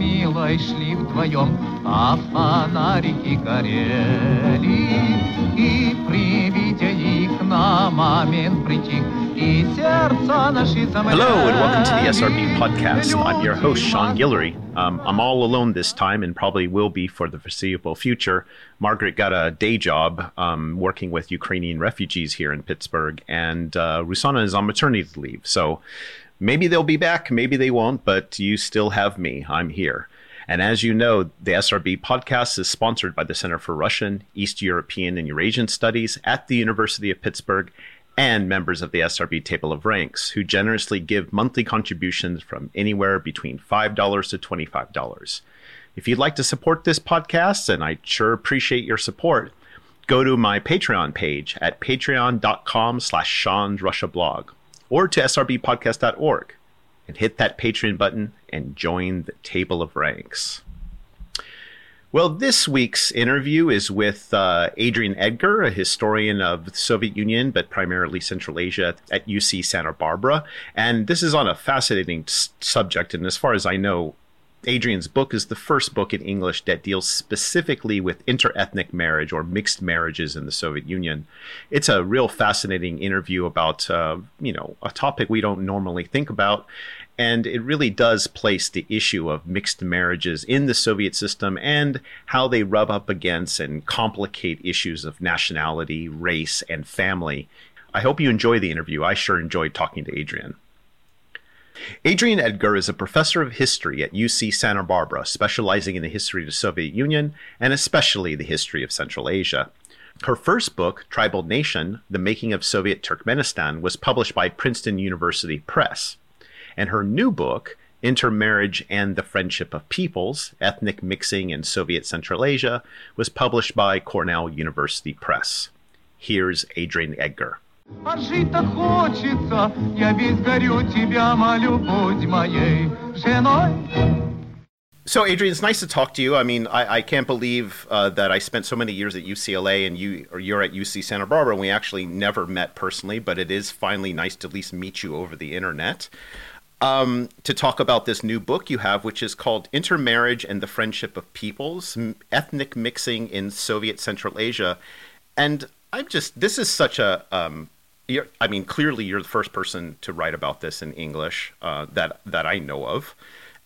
милой шли вдвоем, а фонарики горели, и при виде их на момент притих, и сердца наши Hello and welcome to the SRB podcast. I'm your host, Sean Guillory. Um, I'm all alone this time and probably will be for the foreseeable future. Margaret got a day job um, working with Ukrainian refugees here in Pittsburgh, and uh, Rusana is on maternity leave. So maybe they'll be back, maybe they won't, but you still have me. I'm here. And as you know, the SRB podcast is sponsored by the Center for Russian, East European, and Eurasian Studies at the University of Pittsburgh and members of the SRB Table of Ranks, who generously give monthly contributions from anywhere between $5 to $25. If you'd like to support this podcast, and I sure appreciate your support, go to my Patreon page at patreon.com slash Russia blog or to srbpodcast.org and hit that Patreon button and join the Table of Ranks. Well, this week's interview is with uh, Adrienne Edgar, a historian of the Soviet Union, but primarily Central Asia at UC Santa Barbara. And this is on a fascinating s- subject. And as far as I know, Adrienne's book is the first book in English that deals specifically with interethnic marriage or mixed marriages in the Soviet Union. It's a real fascinating interview about, uh, you know, a topic we don't normally think about. And it really does place the issue of mixed marriages in the Soviet system and how they rub up against and complicate issues of nationality, race, and family. I hope you enjoy the interview. I sure enjoyed talking to Adrian. Adrienne Edgar is a professor of history at UC Santa Barbara, specializing in the history of the Soviet Union and especially the history of Central Asia. Her first book, Tribal Nation The Making of Soviet Turkmenistan, was published by Princeton University Press. And her new book, Intermarriage and the Friendship of Peoples Ethnic Mixing in Soviet Central Asia, was published by Cornell University Press. Here's Adrienne Edgar. А жить-то хочется, я весь горю тебя, молю, будь моей женой. So, Adrienne, it's nice to talk to you. I mean, I, I can't believe uh, that I spent so many years at UCLA and you, or you're at UC Santa Barbara, and we actually never met personally, but it is finally nice to at least meet you over the internet. Um, to talk about this new book you have, which is called Intermarriage and the Friendship of Peoples Ethnic Mixing in Soviet Central Asia. And I'm just, this is such a, um, I mean, clearly you're the first person to write about this in English uh, that, that I know of.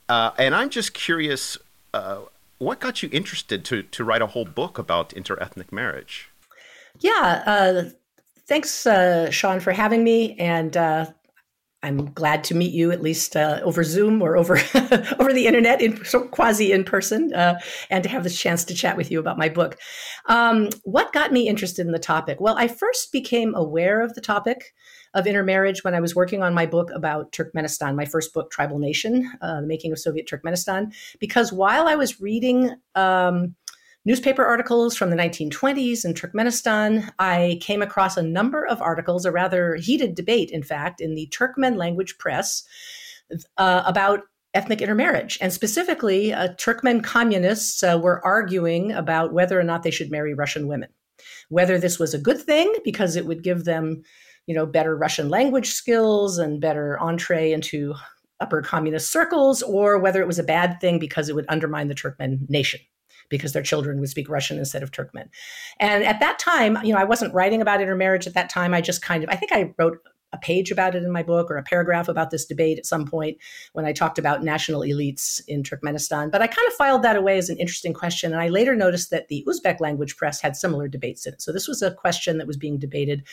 Uh, and I'm just curious, uh, what got you interested to, to write a whole book about interethnic marriage? Yeah, uh, thanks, uh, Sean, for having me. And uh, I'm glad to meet you at least uh, over Zoom or over over the internet, in quasi in person, uh, and to have this chance to chat with you about my book. Um, what got me interested in the topic? Well, I first became aware of the topic of intermarriage when I was working on my book about Turkmenistan, my first book, Tribal Nation: uh, The Making of Soviet Turkmenistan. Because while I was reading um, newspaper articles from the 1920s in Turkmenistan, I came across a number of articles, a rather heated debate, in fact, in the Turkmen language press uh, about ethnic intermarriage. And specifically, uh, Turkmen communists uh, were arguing about whether or not they should marry Russian women, whether this was a good thing because it would give them, you know, better Russian language skills and better entree into upper communist circles, or whether it was a bad thing because it would undermine the Turkmen nation because their children would speak Russian instead of Turkmen. And at that time, you know, I wasn't writing about intermarriage at that time. I just kind of, I think I wrote a page about it in my book or a paragraph about this debate at some point when I talked about national elites in Turkmenistan. But I kind of filed that away as an interesting question. And I later noticed that the Uzbek language press had similar debates in it. So this was a question that was being debated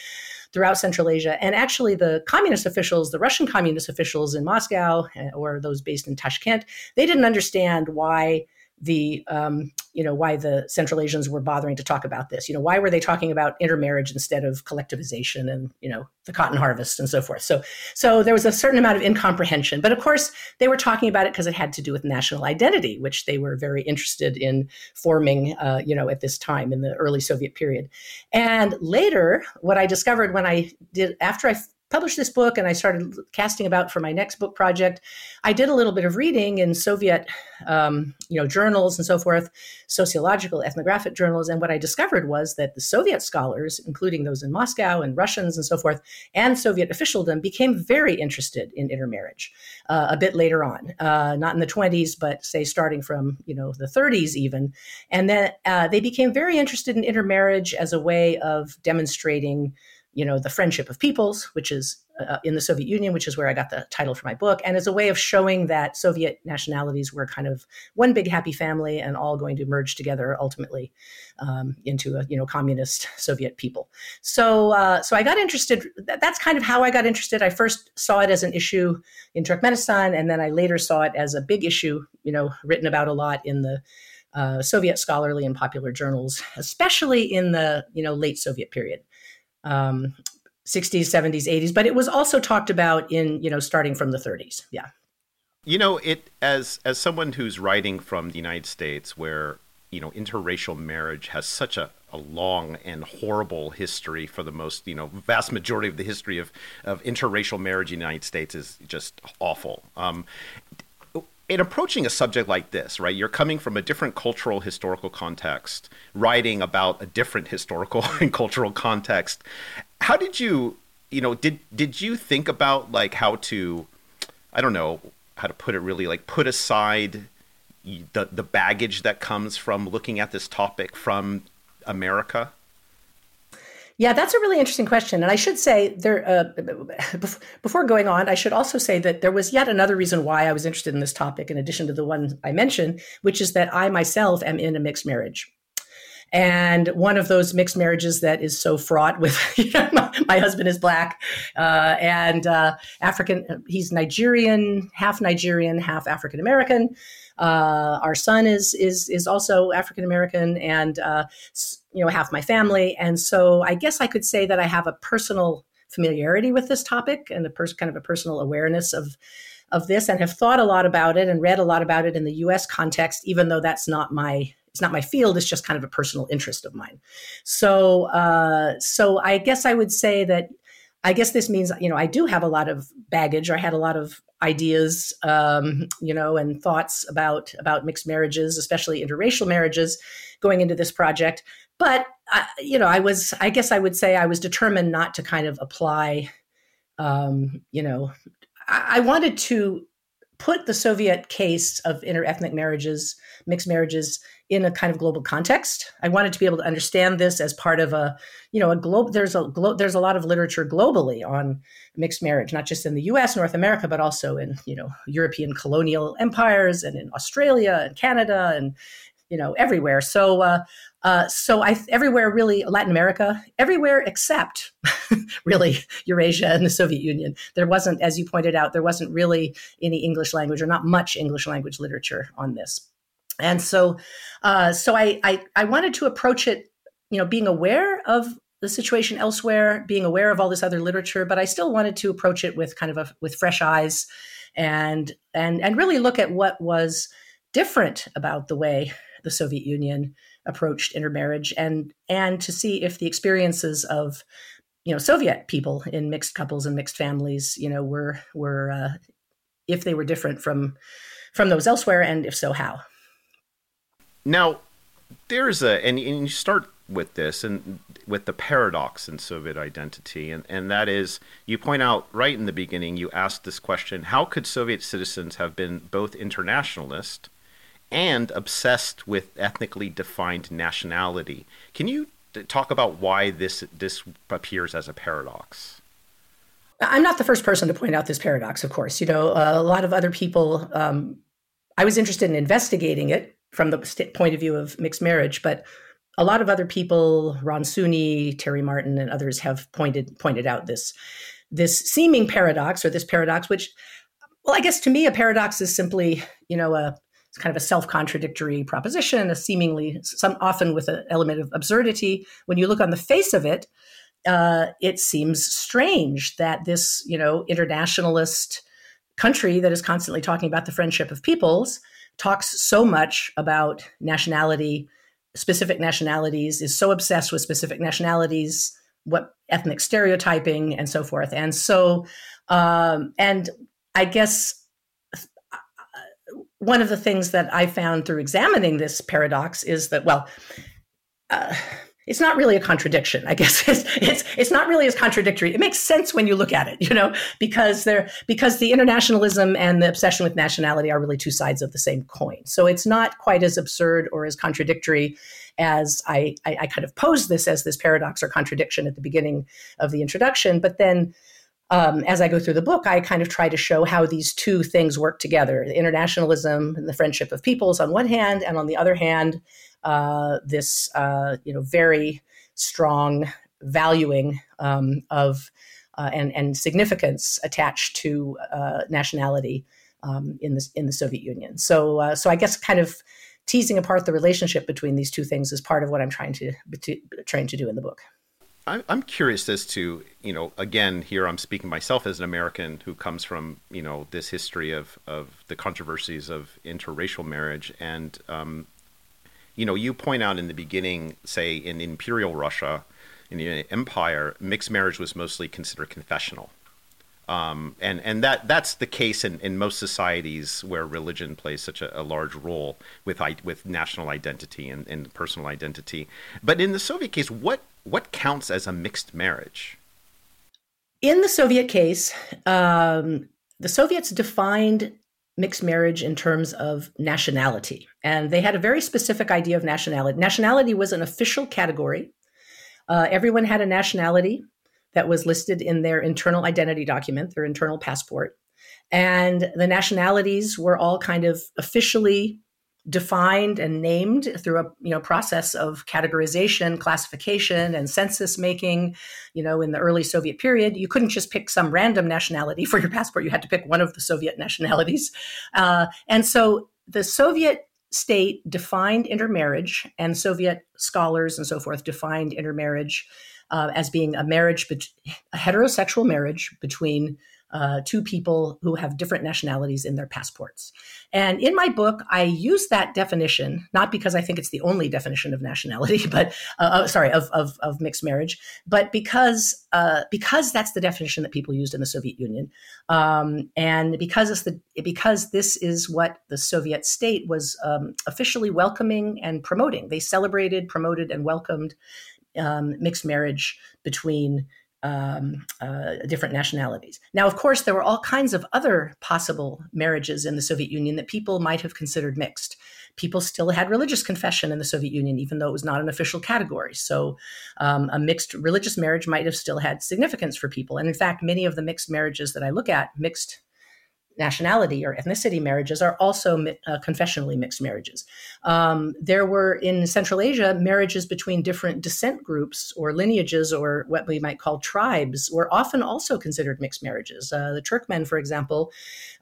throughout Central Asia. And actually, the communist officials, the Russian communist officials in Moscow eh, or those based in Tashkent, they didn't understand why the um, you know why the Central Asians were bothering to talk about this. You know why were they talking about intermarriage instead of collectivization and you know the cotton harvest and so forth. So so there was a certain amount of incomprehension. But of course they were talking about it because it had to do with national identity, which they were very interested in forming. Uh, you know at this time in the early Soviet period, and later what I discovered when I did after I published this book and I started casting about for my next book project, I did a little bit of reading in Soviet, um, you know, journals and so forth, sociological, ethnographic journals. And what I discovered was that the Soviet scholars, including those in Moscow and Russians and so forth, and Soviet officialdom became very interested in intermarriage uh, a bit later on, uh, not in the 20s, but say starting from, you know, the 30s even. And then uh, they became very interested in intermarriage as a way of demonstrating you know the friendship of peoples which is uh, in the soviet union which is where i got the title for my book and as a way of showing that soviet nationalities were kind of one big happy family and all going to merge together ultimately um, into a you know communist soviet people. So uh, so i got interested that's kind of how i got interested. I first saw it as an issue in turkmenistan and then i later saw it as a big issue you know written about a lot in the uh, Soviet scholarly and popular journals, especially in the you know late Soviet period, um, 60s, 70s, 80s. But it was also talked about in you know starting from the 30s. Yeah. You know, it as as someone who's writing from the United States, where you know interracial marriage has such a, a long and horrible history for the most you know vast majority of the history of of interracial marriage in the United States is just awful. Um, in approaching a subject like this, right, you're coming from a different cultural historical context, writing about a different historical and cultural context. How did you, you know, did did you think about like how to, I don't know how to put it really, like put aside the the baggage that comes from looking at this topic from America? Yeah, that's a really interesting question. And I should say there uh, before going on, I should also say that there was yet another reason why I was interested in this topic in addition to the one I mentioned, which is that I myself am in a mixed marriage. And one of those mixed marriages that is so fraught with, you know, my, my, husband is black uh, and uh, African, he's Nigerian, half Nigerian, half African American. Uh, our son is is is also African American, and uh, you know half my family, and so I guess I could say that I have a personal familiarity with this topic and a pers- kind of a personal awareness of of this, and have thought a lot about it and read a lot about it in the U.S. context, even though that's not my it's not my field it's just kind of a personal interest of mine so uh, so i guess i would say that i guess this means you know i do have a lot of baggage i had a lot of ideas, um, you know, and thoughts about about mixed marriages, especially interracial marriages, going into this project. But I, you know, I was, I guess, I would say, I was determined not to kind of apply, um, you know, I, I wanted to put the Soviet case of interethnic marriages, mixed marriages, in a kind of global context. I wanted to be able to understand this as part of a, you know, a globe. There's a glo- there's a lot of literature globally on mixed marriage, not just in the U.S., North America, but also in you know European colonial empires and in Australia and Canada and you know everywhere. So uh, uh, so I everywhere really Latin America, everywhere except really Eurasia and the Soviet Union. There wasn't, as you pointed out, there wasn't really any English language or not much English language literature on this. And so, uh, so I, I, I wanted to approach it, you know, being aware of the situation elsewhere, being aware of all this other literature, but I still wanted to approach it with kind of a, with fresh eyes, and and and really look at what was different about the way the Soviet Union approached intermarriage, and and to see if the experiences of you know Soviet people in mixed couples and mixed families, you know, were were uh, if they were different from from those elsewhere, and if so, how. Now, there's a, and, and you start with this and with the paradox in Soviet identity, and, and that is you point out right in the beginning, you asked this question how could Soviet citizens have been both internationalist and obsessed with ethnically defined nationality? Can you talk about why this this appears as a paradox? I'm not the first person to point out this paradox, of course. You know, a lot of other people. Um, I was interested in investigating it from the point of view of mixed marriage, but a lot of other people, Ron Suny, Terry Martin, and others have pointed pointed out this this seeming paradox or this paradox, which, well, I guess to me, a paradox is simply you know a it's kind of a self-contradictory proposition, a seemingly some often with an element of absurdity. When you look on the face of it, uh, it seems strange that this you know internationalist country that is constantly talking about the friendship of peoples talks so much about nationality, specific nationalities, is so obsessed with specific nationalities, what ethnic stereotyping and so forth. And so, um, and I guess one of the things that I found through examining this paradox is that, well, uh, it's not really a contradiction i guess. It's, it's it's not really as contradictory. It makes sense when you look at it you know because they're because the internationalism and the obsession with nationality are really two sides of the same coin. So it's not quite as absurd or as contradictory as i i, I kind of posed this as this paradox or contradiction at the beginning of the introduction. But then um, as I go through the book, I kind of try to show how these two things work together the internationalism and the friendship of peoples on one hand, and on the other hand, uh, this uh, you know very strong valuing um, of uh, and and significance attached to uh, nationality um, in the in the Soviet Union. So uh, so I guess kind of teasing apart the relationship between these two things is part of what I'm trying to, to trying to do in the book. I'm curious as to, you know, again, here I'm speaking myself as an American who comes from, you know, this history of, of the controversies of interracial marriage. And um, you know, you point out in the beginning, say in imperial Russia, in the empire, mixed marriage was mostly considered confessional. Um, and and that that's the case in, in most societies where religion plays such a, a large role with with national identity and, and, personal identity. But in the Soviet case, what what counts as a mixed marriage? In the Soviet case, um, the Soviets defined mixed marriage in terms of nationality. And they had a very specific idea of nationality. Nationality was an official category. Uh, everyone had a nationality that was listed in their internal identity document, their internal passport. And the nationalities were all kind of officially defined and named through a you know process of categorization classification and census making you know in the early soviet period. You couldn't just pick some random nationality for your passport. You had to pick one of the soviet nationalities. Uh, and so the soviet state defined intermarriage and soviet scholars and so forth defined intermarriage uh, as being a marriage a heterosexual marriage between uh, two people who have different nationalities in their passports. And in my book, I use that definition, not because I think it's the only definition of nationality, but uh, uh, sorry, of, of, of, mixed marriage, but because uh, because that's the definition that people used in the Soviet Union, um, and because it's the because this is what the Soviet state was um, officially welcoming and promoting. They celebrated, promoted, and welcomed um, mixed marriage between um, uh, different nationalities. Now, of course, there were all kinds of other possible marriages in the Soviet Union that people might have considered mixed. People still had religious confession in the Soviet Union, even though it was not an official category. So, um, a mixed religious marriage might have still had significance for people. And in fact, many of the mixed marriages that I look at, mixed nationality or ethnicity marriages are also uh, confessionally mixed marriages. Um, there were in Central Asia marriages between different descent groups or lineages or what we might call tribes were often also considered mixed marriages. Uh, the Turkmen, for example,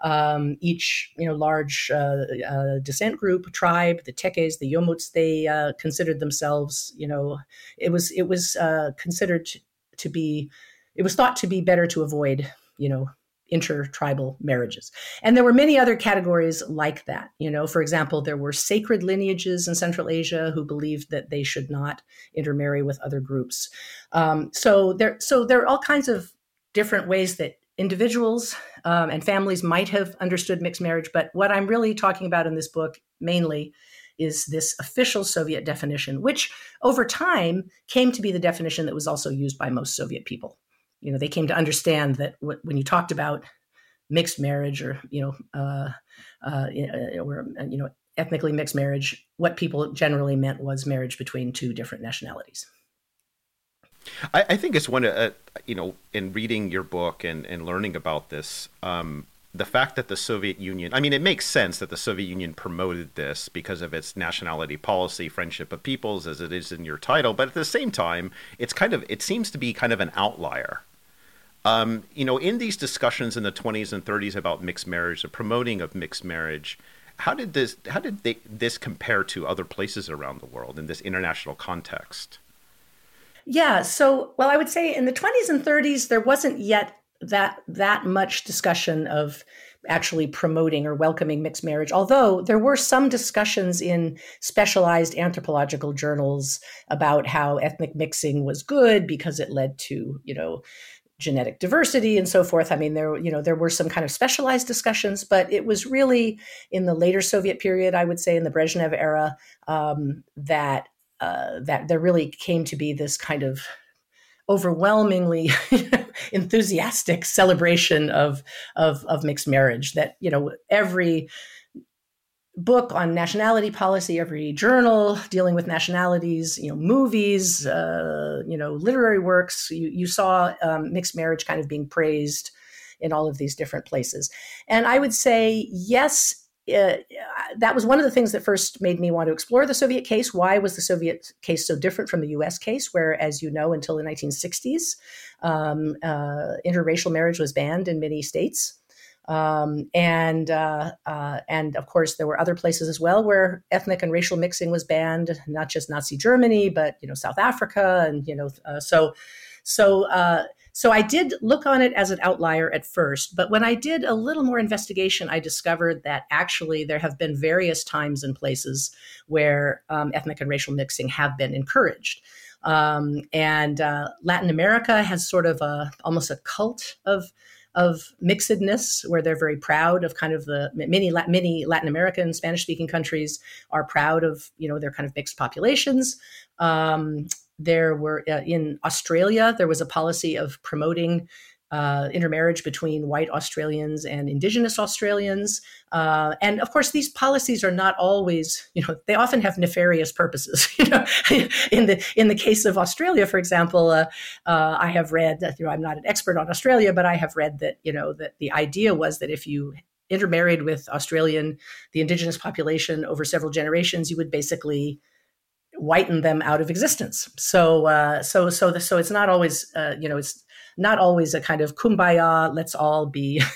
um, each you know large uh, uh descent group tribe, the Tekes, the Yomuts, they uh, considered themselves you know it was it was uh, considered to be it was thought to be better to avoid you know intertribal marriages. And there were many other categories like that. You know, for example, there were sacred lineages in Central Asia who believed that they should not intermarry with other groups. Um, so there, so there are all kinds of different ways that individuals um, and families might have understood mixed marriage. But what I'm really talking about in this book mainly is this official Soviet definition, which over time came to be the definition that was also used by most Soviet people you know they came to understand that when you talked about mixed marriage or you know uh, uh, or you know ethnically mixed marriage what people generally meant was marriage between two different nationalities I, I think it's one uh, you know in reading your book and, and learning about this um, the fact that the Soviet Union, I mean, it makes sense that the Soviet Union promoted this because of its nationality policy, friendship of peoples, as it is in your title. But at the same time, it's kind of, it seems to be kind of an outlier um, you know, in these discussions in the 20s and 30s about mixed marriage, the promoting of mixed marriage, how did this how did they, this compare to other places around the world in this international context? Yeah, so well, I would say in the 20s and 30s there wasn't yet that that much discussion of actually promoting or welcoming mixed marriage. Although there were some discussions in specialized anthropological journals about how ethnic mixing was good because it led to, you know, genetic diversity and so forth. I mean, there you know there were some kind of specialized discussions, but it was really in the later Soviet period, I would say, in the Brezhnev era, um, that uh, that there really came to be this kind of overwhelmingly enthusiastic celebration of, of of mixed marriage that you know every book on nationality policy every journal dealing with nationalities you know movies uh, you know literary works you, you saw um, mixed marriage kind of being praised in all of these different places and i would say yes uh, that was one of the things that first made me want to explore the Soviet case. Why was the Soviet case so different from the U.S. case, where, as you know, until the 1960s, um, uh, interracial marriage was banned in many states, um, and uh, uh, and of course there were other places as well where ethnic and racial mixing was banned, not just Nazi Germany, but you know South Africa, and you know uh, so so uh, so I did look on it as an outlier at first, but when I did a little more investigation, I discovered that actually there have been various times and places where um, ethnic and racial mixing have been encouraged. Um, and uh, Latin America has sort of a almost a cult of of mixedness, where they're very proud of kind of the many many Latin American Spanish speaking countries are proud of you know their kind of mixed populations. Um, there were uh, in Australia, there was a policy of promoting uh, intermarriage between white Australians and Indigenous Australians. Uh, and of course, these policies are not always, you know, they often have nefarious purposes. You know, in the in the case of Australia, for example, uh, uh, I have read you know I'm not an expert on Australia, but I have read that you know that the idea was that if you intermarried with Australian, the Indigenous population over several generations, you would basically whiten them out of existence. So uh, so so the, so it's not always uh, you know it's not always a kind of kumbaya. Let's all be.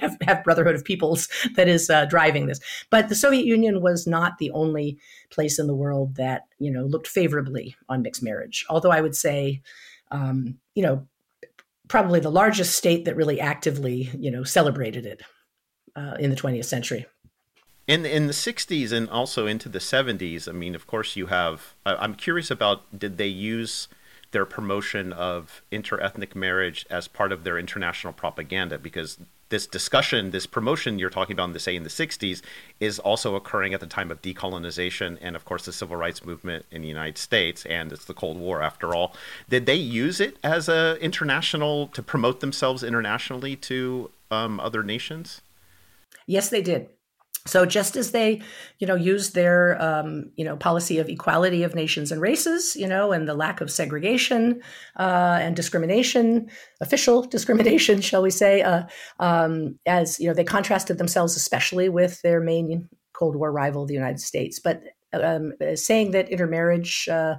have, have, brotherhood of peoples that is uh, driving this but the soviet union was not the only place in the world that you know looked favorably on mixed marriage although i would say um, you know probably the largest state that really actively you know celebrated it uh, in the 20th century in in the 60s and also into the 70s i mean of course you have i'm curious about did they use their promotion of interethnic marriage as part of their international propaganda because this discussion this promotion you're talking about in the say in the 60s is also occurring at the time of decolonization and of course the civil rights movement in the united states and it's the cold war after all. Did they use it as a international to promote themselves internationally to um, other nations? Yes they did so just as they, you know, used their, um, you know, policy of equality of nations and races, you know, and the lack of segregation uh, and discrimination, official discrimination, shall we say, uh, um, as you know, they contrasted themselves especially with their main Cold War rival, the United States. But um, saying that intermarriage, uh,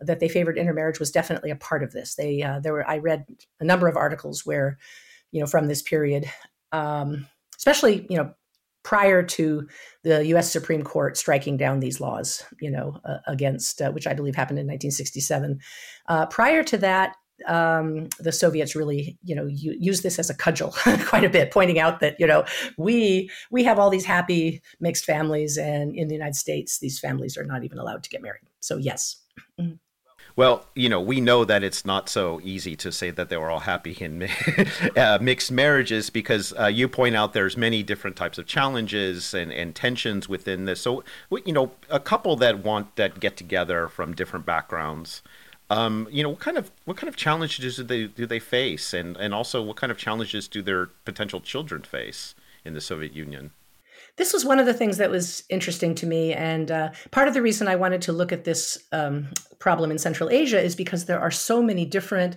that they favored intermarriage, was definitely a part of this. They uh, there were I read a number of articles where, you know, from this period. Um, especially you know prior to the U.S. Supreme Court striking down these laws, you know, uh, against uh, which I believe happened in 1967. Uh, prior to that, um, the Soviets really, you know, used this as a cudgel quite a bit, pointing out that you know we we have all these happy mixed families, and in the United States, these families are not even allowed to get married. So yes. Mm-hmm. Well, you know, we know that it's not so easy to say that they were all happy in uh, mixed marriages because uh, you point out there's many different types of challenges and, and tensions within this. So, you know, a couple that want that get together from different backgrounds. Um, you know, what kind of what kind of challenges do they do they face, and and also what kind of challenges do their potential children face in the Soviet Union? This was one of the things that was interesting to me. And uh, part of the reason I wanted to look at this um, problem in Central Asia is because there are so many different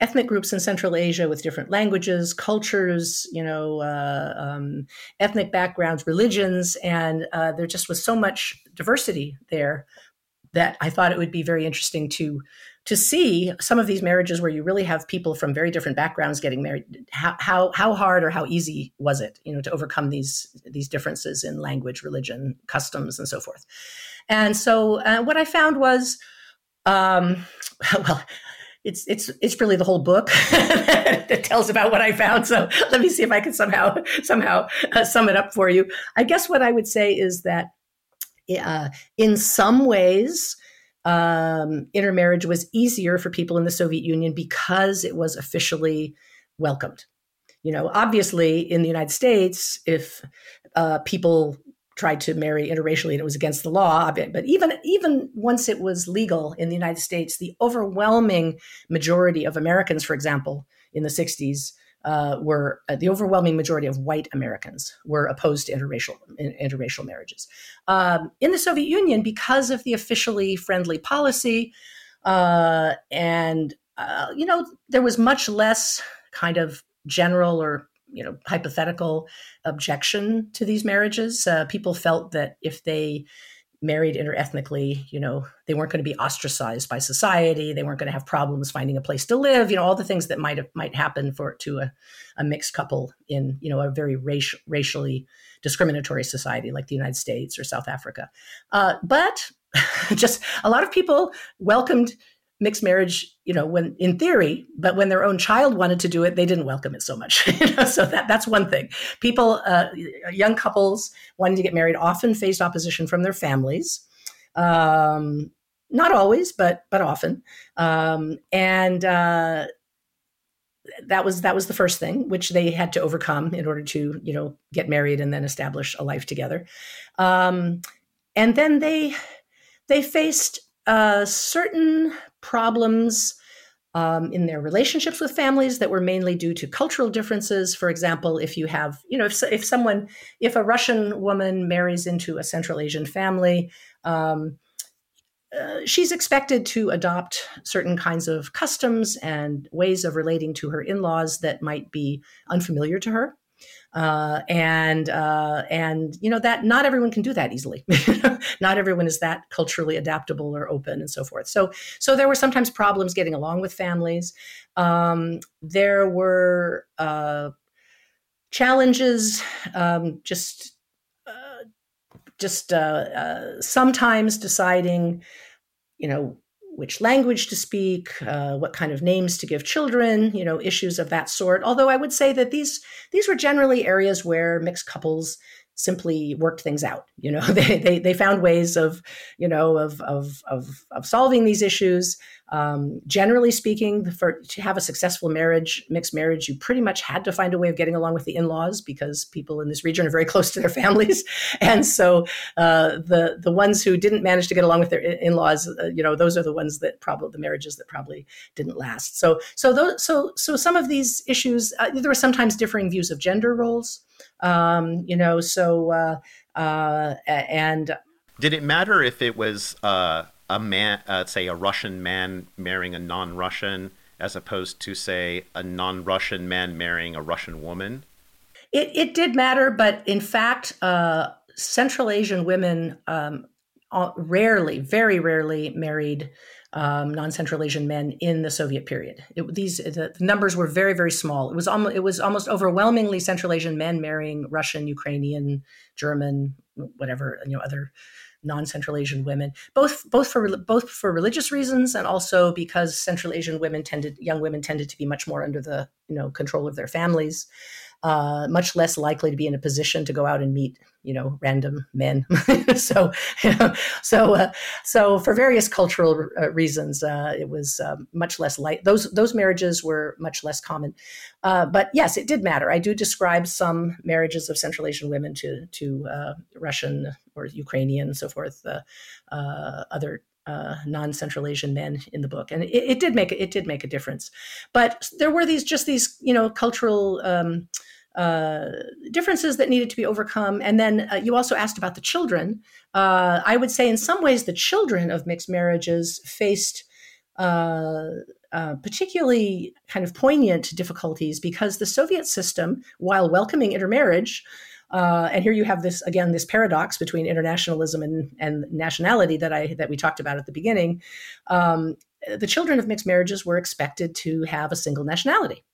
ethnic groups in Central Asia with different languages, cultures, you know, uh, um, ethnic backgrounds, religions, and uh, there just was so much diversity there that I thought it would be very interesting to to see some of these marriages where you really have people from very different backgrounds getting married how, how how hard or how easy was it you know to overcome these these differences in language religion customs and so forth and so uh, what i found was um, well it's it's it's really the whole book that tells about what I found. So let me see if I can somehow somehow uh, sum it up for you. I guess what I would say is that uh, in some ways, um, intermarriage was easier for people in the Soviet Union because it was officially welcomed. You know, obviously in the United States, if uh, people tried to marry interracially and it was against the law. But even even once it was legal in the United States, the overwhelming majority of Americans, for example, in the 60s, uh, were uh, the overwhelming majority of white Americans were opposed to interracial interracial marriages. Um, in the Soviet Union, because of the officially friendly policy, uh, and uh, you know there was much less kind of general or you know hypothetical objection to these marriages. Uh, people felt that if they married interethnically, you know, they weren't going to be ostracized by society. They weren't going to have problems finding a place to live. You know, all the things that might have, might happen for to a, a mixed couple in you know a very racial, racially discriminatory society like the United States or South Africa. Uh, but just a lot of people welcomed mixed marriage, you know, when in theory, but when their own child wanted to do it, they didn't welcome it so much. you know? So that that's one thing. People, uh, young couples wanting to get married often faced opposition from their families. Um, not always, but but often. Um, and uh, that was that was the first thing which they had to overcome in order to you know get married and then establish a life together. Um, and then they they faced uh, certain problems um, in their relationships with families that were mainly due to cultural differences. For example, if you have, you know, if, if someone, if a Russian woman marries into a Central Asian family, um, uh, she's expected to adopt certain kinds of customs and ways of relating to her in laws that might be unfamiliar to her uh, and uh, and you know that not everyone can do that easily. not everyone is that culturally adaptable or open and so forth. So so there were sometimes problems getting along with families. Um, there were uh, challenges um, just uh, just uh, uh, sometimes deciding, you know, which language to speak, uh, what kind of names to give children, you know, issues of that sort. Although I would say that these these were generally areas where mixed couples simply worked things out. You know, they, they, they found ways of, you know, of, of, of, of solving these issues. Um, generally speaking, for to have a successful marriage, mixed marriage, you pretty much had to find a way of getting along with the in-laws because people in this region are very close to their families, and so uh, the the ones who didn't manage to get along with their in-laws, uh, you know, those are the ones that probably the marriages that probably didn't last. So so those so so some of these issues, uh, there were sometimes differing views of gender roles. Um, you know, so uh, uh, and did it matter if it was uh, a man, uh, say a Russian man marrying a non-Russian, as opposed to say a non-Russian man marrying a Russian woman? It it did matter, but in fact, uh, Central Asian women um, rarely, very rarely married um, non-Central Asian men in the Soviet period. It, these the, numbers were very very small. It was almost it was almost overwhelmingly Central Asian men marrying Russian, Ukrainian, German, whatever you know other non-Central Asian women, both both for both for religious reasons and also because Central Asian women tended young women tended to be much more under the you know control of their families uh, much less likely to be in a position to go out and meet, you know, random men. so, you know, so, uh, so for various cultural uh, reasons, uh, it was um, much less light. Those those marriages were much less common. Uh, but yes, it did matter. I do describe some marriages of Central Asian women to to uh, Russian or Ukrainian, so forth, other uh, non-Central Asian men in the book, and it, it, did make it did make a difference. But there were these just these you know cultural um, uh, differences that needed to be overcome. And then uh, you also asked about the children. Uh, I would say, in some ways, the children of mixed marriages faced uh, uh, particularly kind of poignant difficulties because the Soviet system, while welcoming intermarriage, uh, and here you have this again this paradox between internationalism and, and nationality that I that we talked about at the beginning. Um, the children of mixed marriages were expected to have a single nationality.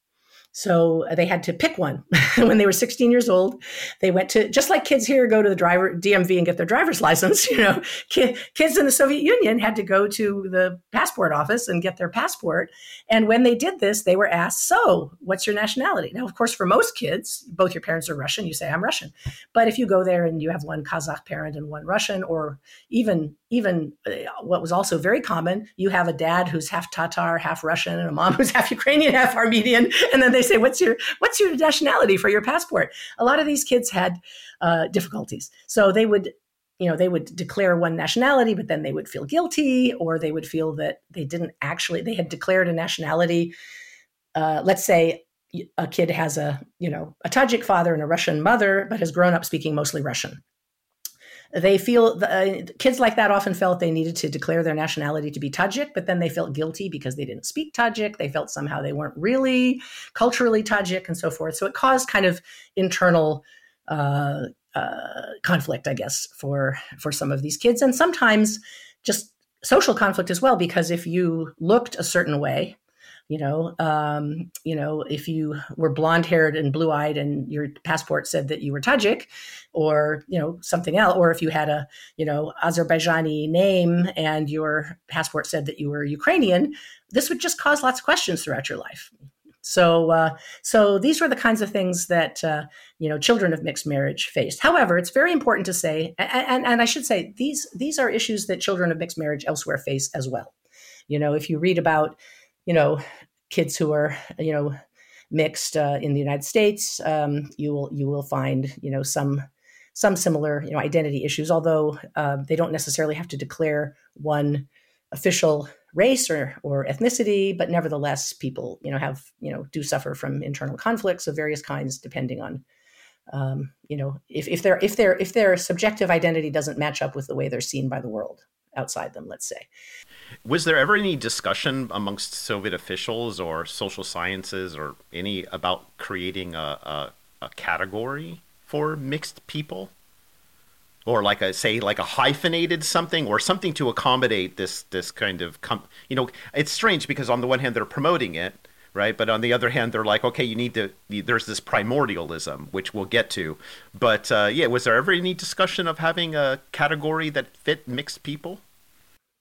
So uh, they had to pick one when they were 16 years old. They went to just like kids here go to the driver DMV and get their driver's license. You know, kids in the Soviet Union had to go to the passport office and get their passport. And when they did this, they were asked, "So, what's your nationality?" Now, of course, for most kids, both your parents are Russian. You say, "I'm Russian," but if you go there and you have one Kazakh parent and one Russian, or even even uh, what was also very common, you have a dad who's half Tatar, half Russian, and a mom who's half Ukrainian, half Armenian, and then they say, "What's your what's your nationality for your passport?" A lot of these kids had uh, difficulties, so they would, you know, they would declare one nationality, but then they would feel guilty, or they would feel that they didn't actually they had declared a nationality. Uh, let's say a kid has a you know a Tajik father and a Russian mother, but has grown up speaking mostly Russian they feel uh, kids like that often felt they needed to declare their nationality to be Tajik, but then they felt guilty because they didn't speak Tajik. They felt somehow they weren't really culturally Tajik and so forth. So it caused kind of internal uh, uh, conflict, I guess, for for some of these kids, and sometimes just social conflict as well. Because if you looked a certain way, you know um, you know if you were blonde haired and blue eyed and your passport said that you were tajik or you know something else or if you had a you know azerbaijani name and your passport said that you were ukrainian this would just cause lots of questions throughout your life so, uh, so these were the kinds of things that uh, you know children of mixed marriage faced. However, it's very important to say, and, and, and, I should say, these these are issues that children of mixed marriage elsewhere face as well. You know, if you read about you know, kids who are, you know, mixed uh, in the United States, um, you will you will find, you know, some some similar, you know, identity issues. Although uh, they don't necessarily have to declare one official race or or ethnicity, but nevertheless, people, you know, have you know do suffer from internal conflicts of various kinds, depending on. Um, you know, if, if their if their if their subjective identity doesn't match up with the way they're seen by the world outside them, let's say. Was there ever any discussion amongst Soviet officials or social sciences or any about creating a, a, a category for mixed people? Or like a say like a hyphenated something or something to accommodate this this kind of com- you know it's strange because on the one hand they're promoting it right but on the other hand they're like okay you need to there's this primordialism which we'll get to but uh, yeah was there ever any discussion of having a category that fit mixed people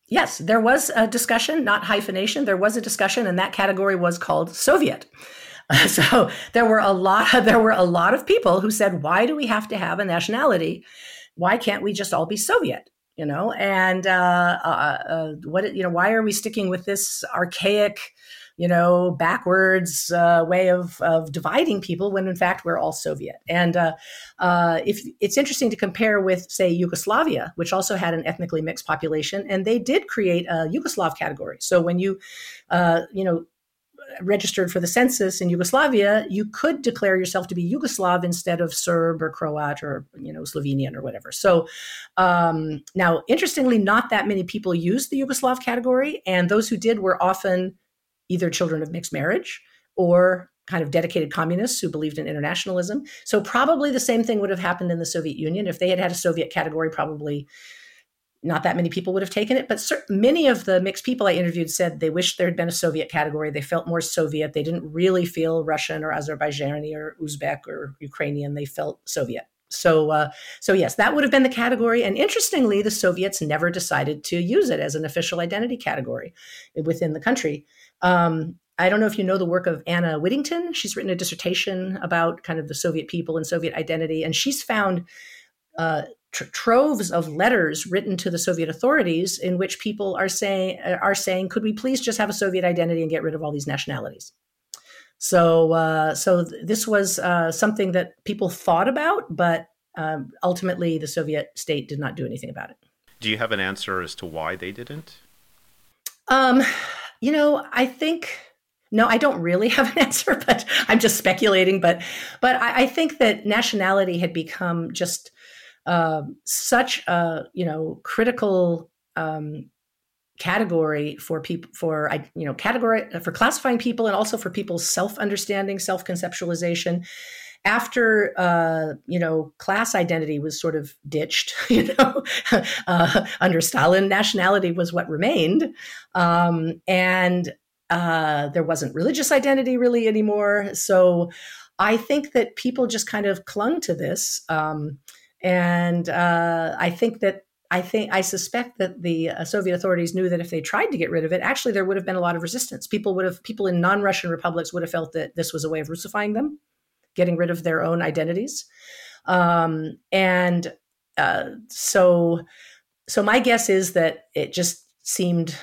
Yes, there was a discussion, not hyphenation. There was a discussion, and that category was called Soviet. so there were a lot. There were a lot of people who said, "Why do we have to have a nationality? Why can't we just all be Soviet?" You know, and uh, uh, uh, what you know, why are we sticking with this archaic? You know, backwards uh, way of, of dividing people when in fact we're all Soviet. And uh, uh, if it's interesting to compare with, say, Yugoslavia, which also had an ethnically mixed population, and they did create a Yugoslav category. So when you, uh, you know, registered for the census in Yugoslavia, you could declare yourself to be Yugoslav instead of Serb or Croat or you know Slovenian or whatever. So um, now, interestingly, not that many people used the Yugoslav category, and those who did were often either children of mixed marriage or kind of dedicated communists who believed in internationalism. So probably the same thing would have happened in the Soviet Union if they had had a Soviet category. Probably not that many people would have taken it, but many of the mixed people I interviewed said they wished there had been a Soviet category. They felt more Soviet. They didn't really feel Russian or Azerbaijani or Uzbek or Ukrainian. They felt Soviet. So, uh, so yes, that would have been the category. And interestingly, the Soviets never decided to use it as an official identity category within the country. Um, I don't know if you know the work of Anna Whittington. She's written a dissertation about kind of the Soviet people and Soviet identity, and she's found uh, tr- troves of letters written to the Soviet authorities in which people are saying are saying, "Could we please just have a Soviet identity and get rid of all these nationalities?" So, uh, so th- this was uh, something that people thought about, but um, ultimately, the Soviet state did not do anything about it. Do you have an answer as to why they didn't? Um, you know, I think no, I don't really have an answer, but I'm just speculating. But but I, I think that nationality had become just uh, such a you know critical um, category for people for I you know category for classifying people and also for people's self understanding, self conceptualization after uh, you know class identity was sort of ditched you know uh, under stalin nationality was what remained um, and uh, there wasn't religious identity really anymore. So I think that people just kind of clung to this. Um, and uh, I think that I think I suspect that the uh, Soviet authorities knew that if they tried to get rid of it, actually there would have been a lot of resistance. People would have people in non-Russian republics would have felt that this was a way of Russifying them, getting rid of their own identities, um, and uh, so so my guess is that it just seemed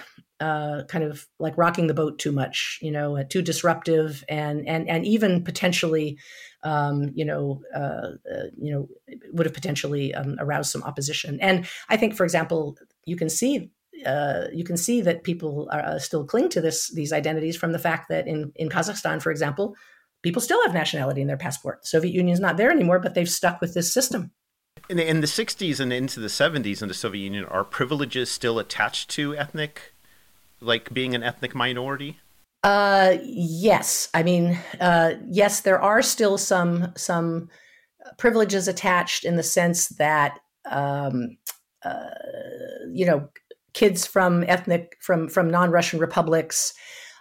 uh, kind of like rocking the boat too much, you know, uh, too disruptive, and and and even potentially, um, you know, uh, uh you know, would have potentially um, aroused some opposition. And I think, for example, you can see. Uh, you can see that people are, uh, still cling to this these identities from the fact that in, in Kazakhstan, for example, people still have nationality in their passport. The Soviet Union is not there anymore, but they've stuck with this system. In the, in the 60s and into the 70s in the Soviet Union, are privileges still attached to ethnic like being an ethnic minority? Uh, yes. I mean, uh, yes, there are still some some privileges attached in the sense that um, uh, you know kids from ethnic from from non-Russian republics.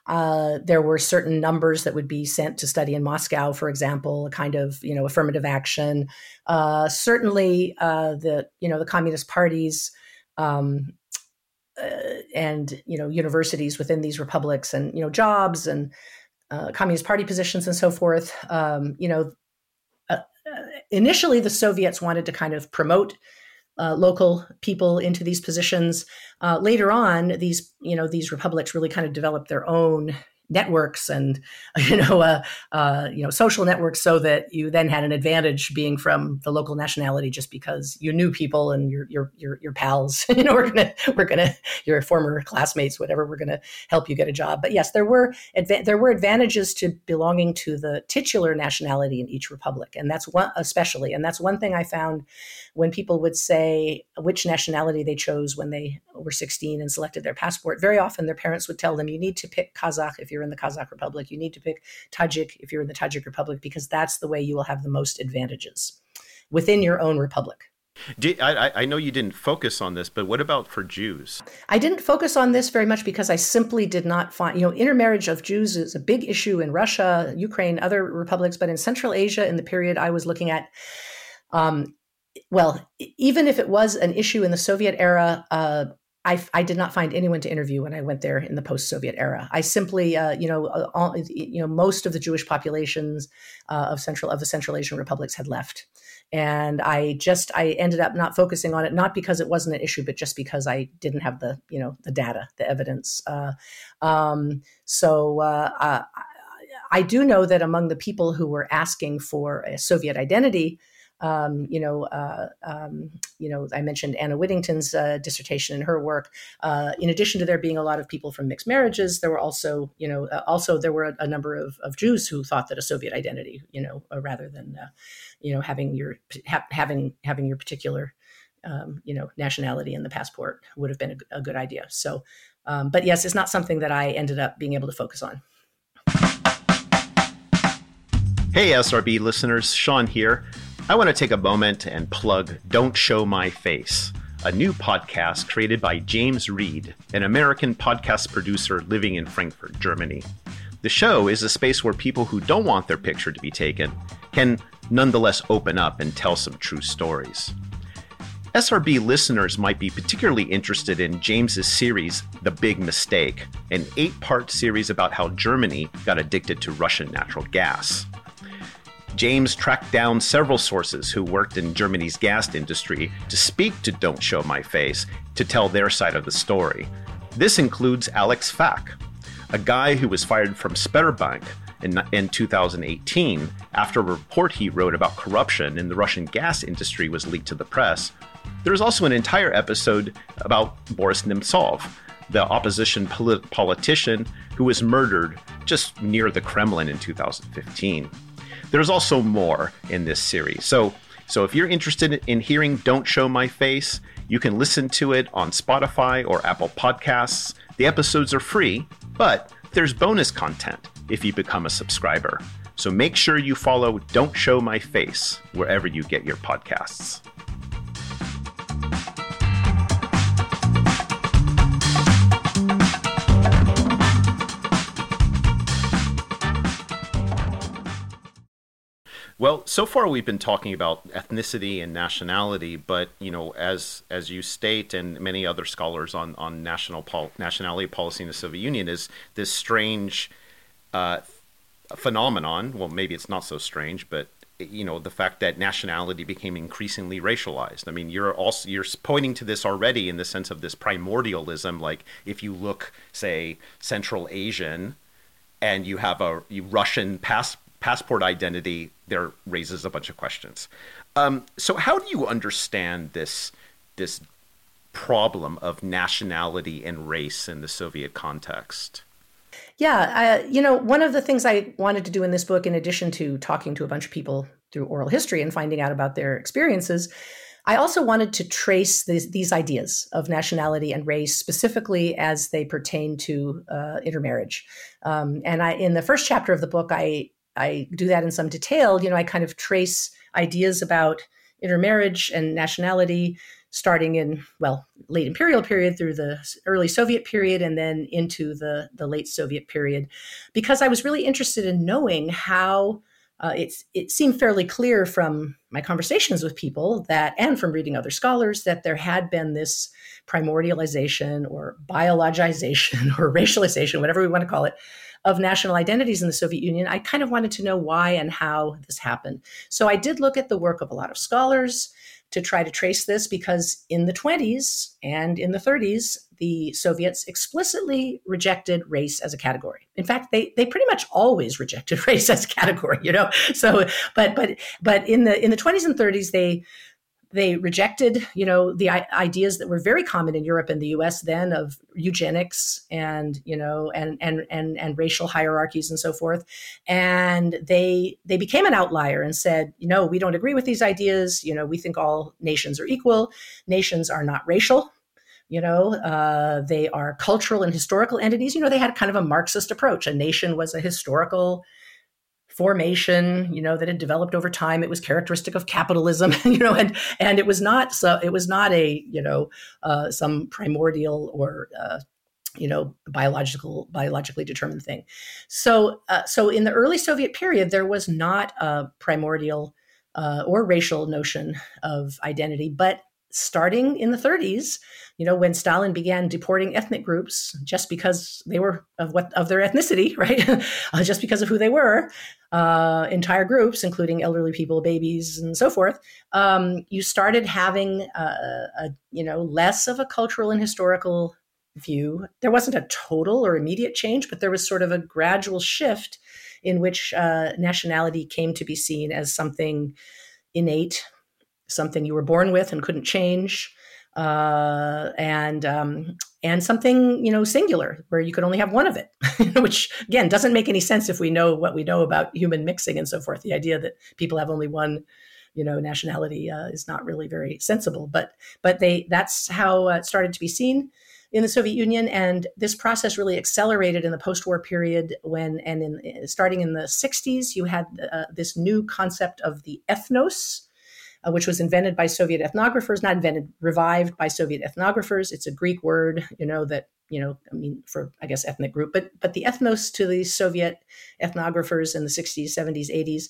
Uh, there were certain numbers that would be sent to study in Moscow, for example, a kind of you know affirmative action. Uh, certainly, uh, the you know the communist parties um, uh, and you know universities within these republics and you know jobs and uh, communist party positions and so forth um, you know uh, initially the soviets wanted to kind of promote uh, local people into these positions. Uh, later on these you know these republics really kind of developed their own networks and you know uh, uh, you know social networks so that you then had an advantage being from the local nationality just because you knew people and your your your, your pals you know we're gonna we're gonna your former classmates whatever we're gonna help you get a job. But yes there were adva- there were advantages to belonging to the titular nationality in each republic and that's one especially and that's one thing I found when people would say which nationality they chose when they were 16 and selected their passport, very often their parents would tell them, you need to pick Kazakh if you're in the Kazakh Republic, you need to pick Tajik if you're in the Tajik Republic, because that's the way you will have the most advantages within your own republic. I, I know you didn't focus on this, but what about for Jews? I didn't focus on this very much because I simply did not find, you know, intermarriage of Jews is a big issue in Russia, Ukraine, other republics, but in Central Asia, in the period I was looking at, um, well, even if it was an issue in the Soviet era, uh, I, I, did not find anyone to interview when I went there in the post-Soviet era. I simply, uh, you know, uh, all, you know, most of the Jewish populations uh, of central of the Central Asian republics had left, and I just I ended up not focusing on it, not because it wasn't an issue, but just because I didn't have the you know the data, the evidence. Uh, um, so uh, I do know that among the people who were asking for a Soviet identity um, you know, uh, um, you know, I mentioned Anna Whittington's uh, dissertation and her work. Uh, in addition to there being a lot of people from mixed marriages, there were also, you know, uh, also there were a, a, number of, of Jews who thought that a Soviet identity, you know, uh, rather than, uh, you know, having your ha- having having your particular, um, you know, nationality in the passport would have been a, a good idea. So, um, but yes, it's not something that I ended up being able to focus on. Hey, SRB listeners, Sean here. I want to take a moment and plug Don't Show My Face, a new podcast created by James Reed, an American podcast producer living in Frankfurt, Germany. The show is a space where people who don't want their picture to be taken can nonetheless open up and tell some true stories. SRB listeners might be particularly interested in James's series, The Big Mistake, an eight part series about how Germany got addicted to Russian natural gas. James tracked down several sources who worked in Germany's gas industry to speak to Don't Show My Face to tell their side of the story. This includes Alex Fak, a guy who was fired from Sberbank in, in 2018 after a report he wrote about corruption in the Russian gas industry was leaked to the press. There is also an entire episode about Boris Nemtsov, the opposition polit- politician who was murdered just near the Kremlin in 2015. There's also more in this series. So, so if you're interested in hearing Don't Show My Face, you can listen to it on Spotify or Apple Podcasts. The episodes are free, but there's bonus content if you become a subscriber. So make sure you follow Don't Show My Face wherever you get your podcasts. Well, so far we've been talking about ethnicity and nationality, but you know, as as you state, and many other scholars on on national pol- nationality policy in the Soviet Union, is this strange uh, phenomenon. Well, maybe it's not so strange, but you know the fact that nationality became increasingly racialized. I mean, you're also you're pointing to this already in the sense of this primordialism. Like if you look, say, Central Asian, and you have a Russian pass, passport identity, there raises a bunch of questions. Um, so, how do you understand this this problem of nationality and race in the Soviet context? Yeah, you know, one of the things I wanted to do in this book, in addition to talking to a bunch of people through oral history and finding out about their experiences, I also wanted to trace these, these ideas of nationality and race specifically as they pertain to uh, intermarriage. Um, and I, in the first chapter of the book, I I do that in some detail. You know, I kind of trace ideas about intermarriage and nationality starting in well late imperial period through the early soviet period and then into the the late soviet period because i was really interested in knowing how uh, it's it seemed fairly clear from my conversations with people that and from reading other scholars that there had been this primordialization or biologization or racialization whatever we want to call it of national identities in the Soviet Union, I kind of wanted to know why and how this happened. So I did look at the work of a lot of scholars to try to trace this because in the 20s and in the 30s, the Soviets explicitly rejected race as a category. In fact, they they pretty much always rejected race as a category, you know. So, but but but in the in the 20s and 30s, they they rejected, you know, the ideas that were very common in Europe and the U.S. then of eugenics and you know and and and and racial hierarchies and so forth. And they they became an outlier and said, you know, we don't agree with these ideas. You know, we think all nations are equal. Nations are not racial. You know, uh, they are cultural and historical entities. You know, they had kind of a Marxist approach. A nation was a historical formation you know that had developed over time. It was characteristic of capitalism you know and and it was not so it was not a you know uh, some primordial or uh, you know biological biologically determined thing. So uh, so in the early soviet period there was not a primordial uh, or racial notion of identity but starting in the 30s you know when stalin began deporting ethnic groups just because they were of what of their ethnicity right? Uh, just because of who they were uh, entire groups including elderly people babies and so forth um, you started having a, a, you know less of a cultural and historical view. There wasn't a total or immediate change but there was sort of a gradual shift in which uh, nationality came to be seen as something innate something you were born with and couldn't change, uh, and um, and something you know singular where you could only have one of it, which again doesn't make any sense if we know what we know about human mixing and so forth. The idea that people have only one you know nationality uh, is not really very sensible but but they that's how uh, it started to be seen in the Soviet Union, and this process really accelerated in the post-war period. When and in starting in the '60s, you had uh, this new concept of the ethnos, uh, which was invented by Soviet ethnographers, not invented, revived by Soviet ethnographers. It's a Greek word, you know, that, you know, I mean, for, I guess, ethnic group, but, but the ethnos to the Soviet ethnographers in the 60s, 70s, 80s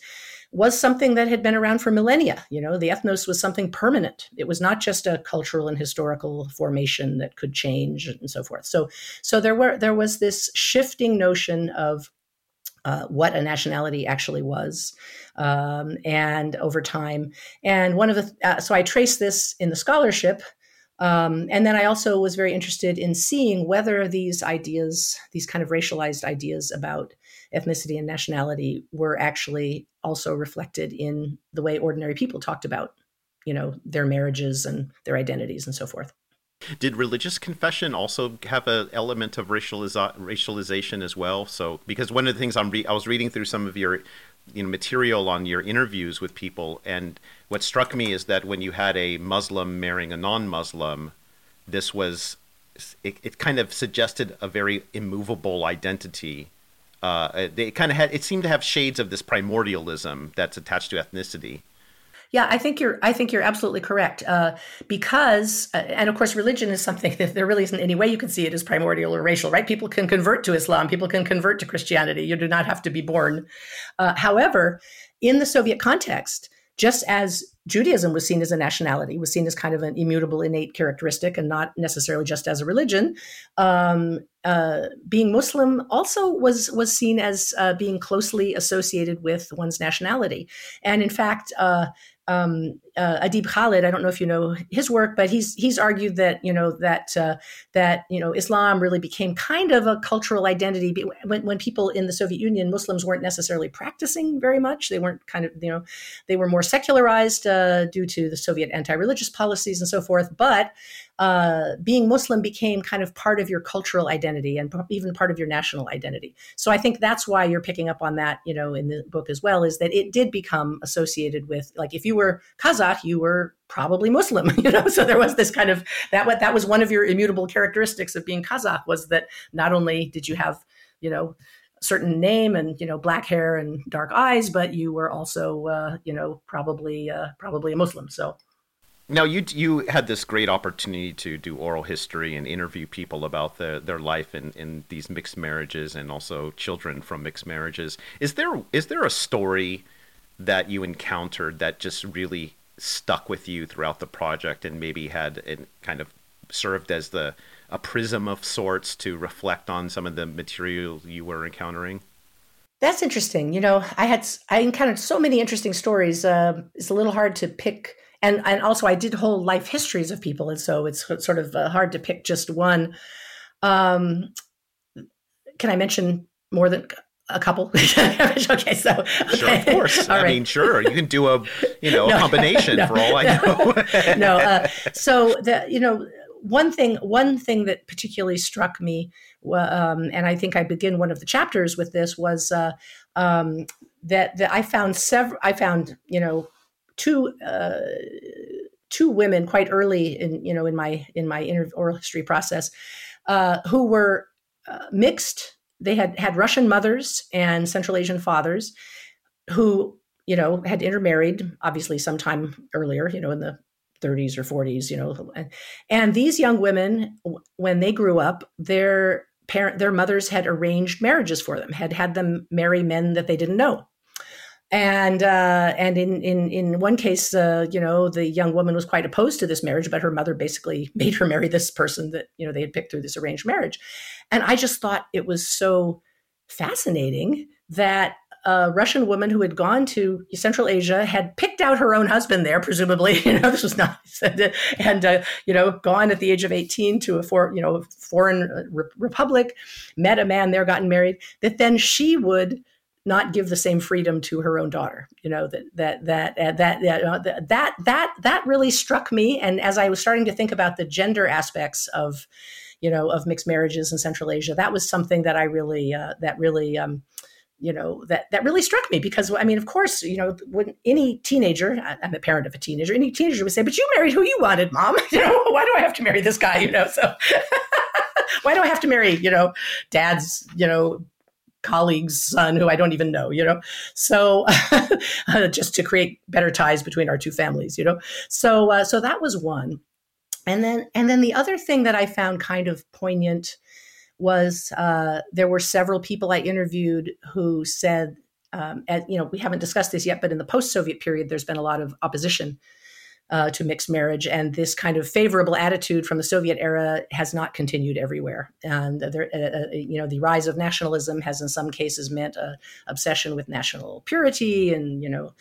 was something that had been around for millennia. You know, the ethnos was something permanent. It was not just a cultural and historical formation that could change and so forth. So, so there were there was this shifting notion of uh, what a nationality actually was um, and over time. And one of the uh, so i traced this in the scholarship um, and then i also was very interested in seeing whether these ideas these kind of racialized ideas about ethnicity and nationality were actually also reflected in the way ordinary people talked about you know their marriages and their identities and so forth did religious confession also have an element of racializa- racialization as well? So, because one of the things I'm re- I was reading through some of your you know material on your interviews with people, and what struck me is that when you had a Muslim marrying a non-Muslim, this was it, it kind of suggested a very immovable identity. Uh, they kind of had it seemed to have shades of this primordialism that's attached to ethnicity. Yeah, I think you're. I think you're absolutely correct. Uh, because, uh, and of course, religion is something that there really isn't any way you can see it as primordial or racial, right? People can convert to Islam. People can convert to Christianity. You do not have to be born. Uh, however, in the Soviet context, just as Judaism was seen as a nationality, was seen as kind of an immutable, innate characteristic, and not necessarily just as a religion. Um, uh, being Muslim also was was seen as uh, being closely associated with one's nationality, and in fact, uh, um, uh, Adeeb Khalid. I don't know if you know his work, but he's he's argued that you know that uh, that you know Islam really became kind of a cultural identity when, when people in the Soviet Union, Muslims weren't necessarily practicing very much. They weren't kind of you know they were more secularized uh, due to the Soviet anti-religious policies and so forth. But uh, being Muslim became kind of part of your cultural identity and even part of your national identity. So I think that's why you're picking up on that, you know, in the book as well, is that it did become associated with, like, if you were Kazakh, you were probably Muslim, you know. So there was this kind of that. What that was one of your immutable characteristics of being Kazakh was that not only did you have, you know, certain name and you know black hair and dark eyes, but you were also, uh, you know, probably uh, probably a Muslim. So now you you had this great opportunity to do oral history and interview people about the, their life in, in these mixed marriages and also children from mixed marriages. Is there is there a story that you encountered that just really stuck with you throughout the project and maybe had it kind of served as the a prism of sorts to reflect on some of the material you were encountering? That's interesting. You know, I had I encountered so many interesting stories. Uh, it's a little hard to pick and and also I did whole life histories of people, and so it's sort of uh, hard to pick just one. Um, can I mention more than a couple? okay, so okay. sure, of course. I right. mean, sure, you can do a you know no, a combination no, for all I know. no, uh, so the you know one thing one thing that particularly struck me, um, and I think I begin one of the chapters with this was uh, um, that that I found several. I found you know two uh, two women quite early in you know in my in my oral history process uh, who were uh, mixed. They had had Russian mothers and Central Asian fathers who you know had intermarried obviously sometime earlier you know in the 30s or 40s you know and these young women when they grew up their parent their mothers had arranged marriages for them had had them marry men that they didn't know and uh, and in in in one case, uh, you know, the young woman was quite opposed to this marriage, but her mother basically made her marry this person that you know they had picked through this arranged marriage, and I just thought it was so fascinating that a Russian woman who had gone to Central Asia had picked out her own husband there, presumably. You know, this was not, and uh, you know, gone at the age of eighteen to a for you know foreign uh, re- republic, met a man there, gotten married. That then she would not give the same freedom to her own daughter you know that that that uh, that that, uh, that that that really struck me. And as i was starting to think about the gender aspects of you know of mixed marriages in central asia that was something that i really uh, that really um, you know that that really struck me because i mean of course you know when any teenager i'm a parent of a teenager any teenager would say but you married who you wanted mom. You know why do i have to marry this guy? You know so why do i have to marry you know dad's you know colleague's son who I don't even know, you know. So just to create better ties between our two families, you know. So uh, so that was one, and then and then the other thing that I found kind of poignant was uh, there were several people I interviewed who said, um, and, you know, we haven't discussed this yet, but in the post-Soviet period, there's been a lot of opposition uh, to mixed marriage, and this kind of favorable attitude from the Soviet era has not continued everywhere. And there, uh, uh, you know, the rise of nationalism has, in some cases, meant a obsession with national purity, and you know,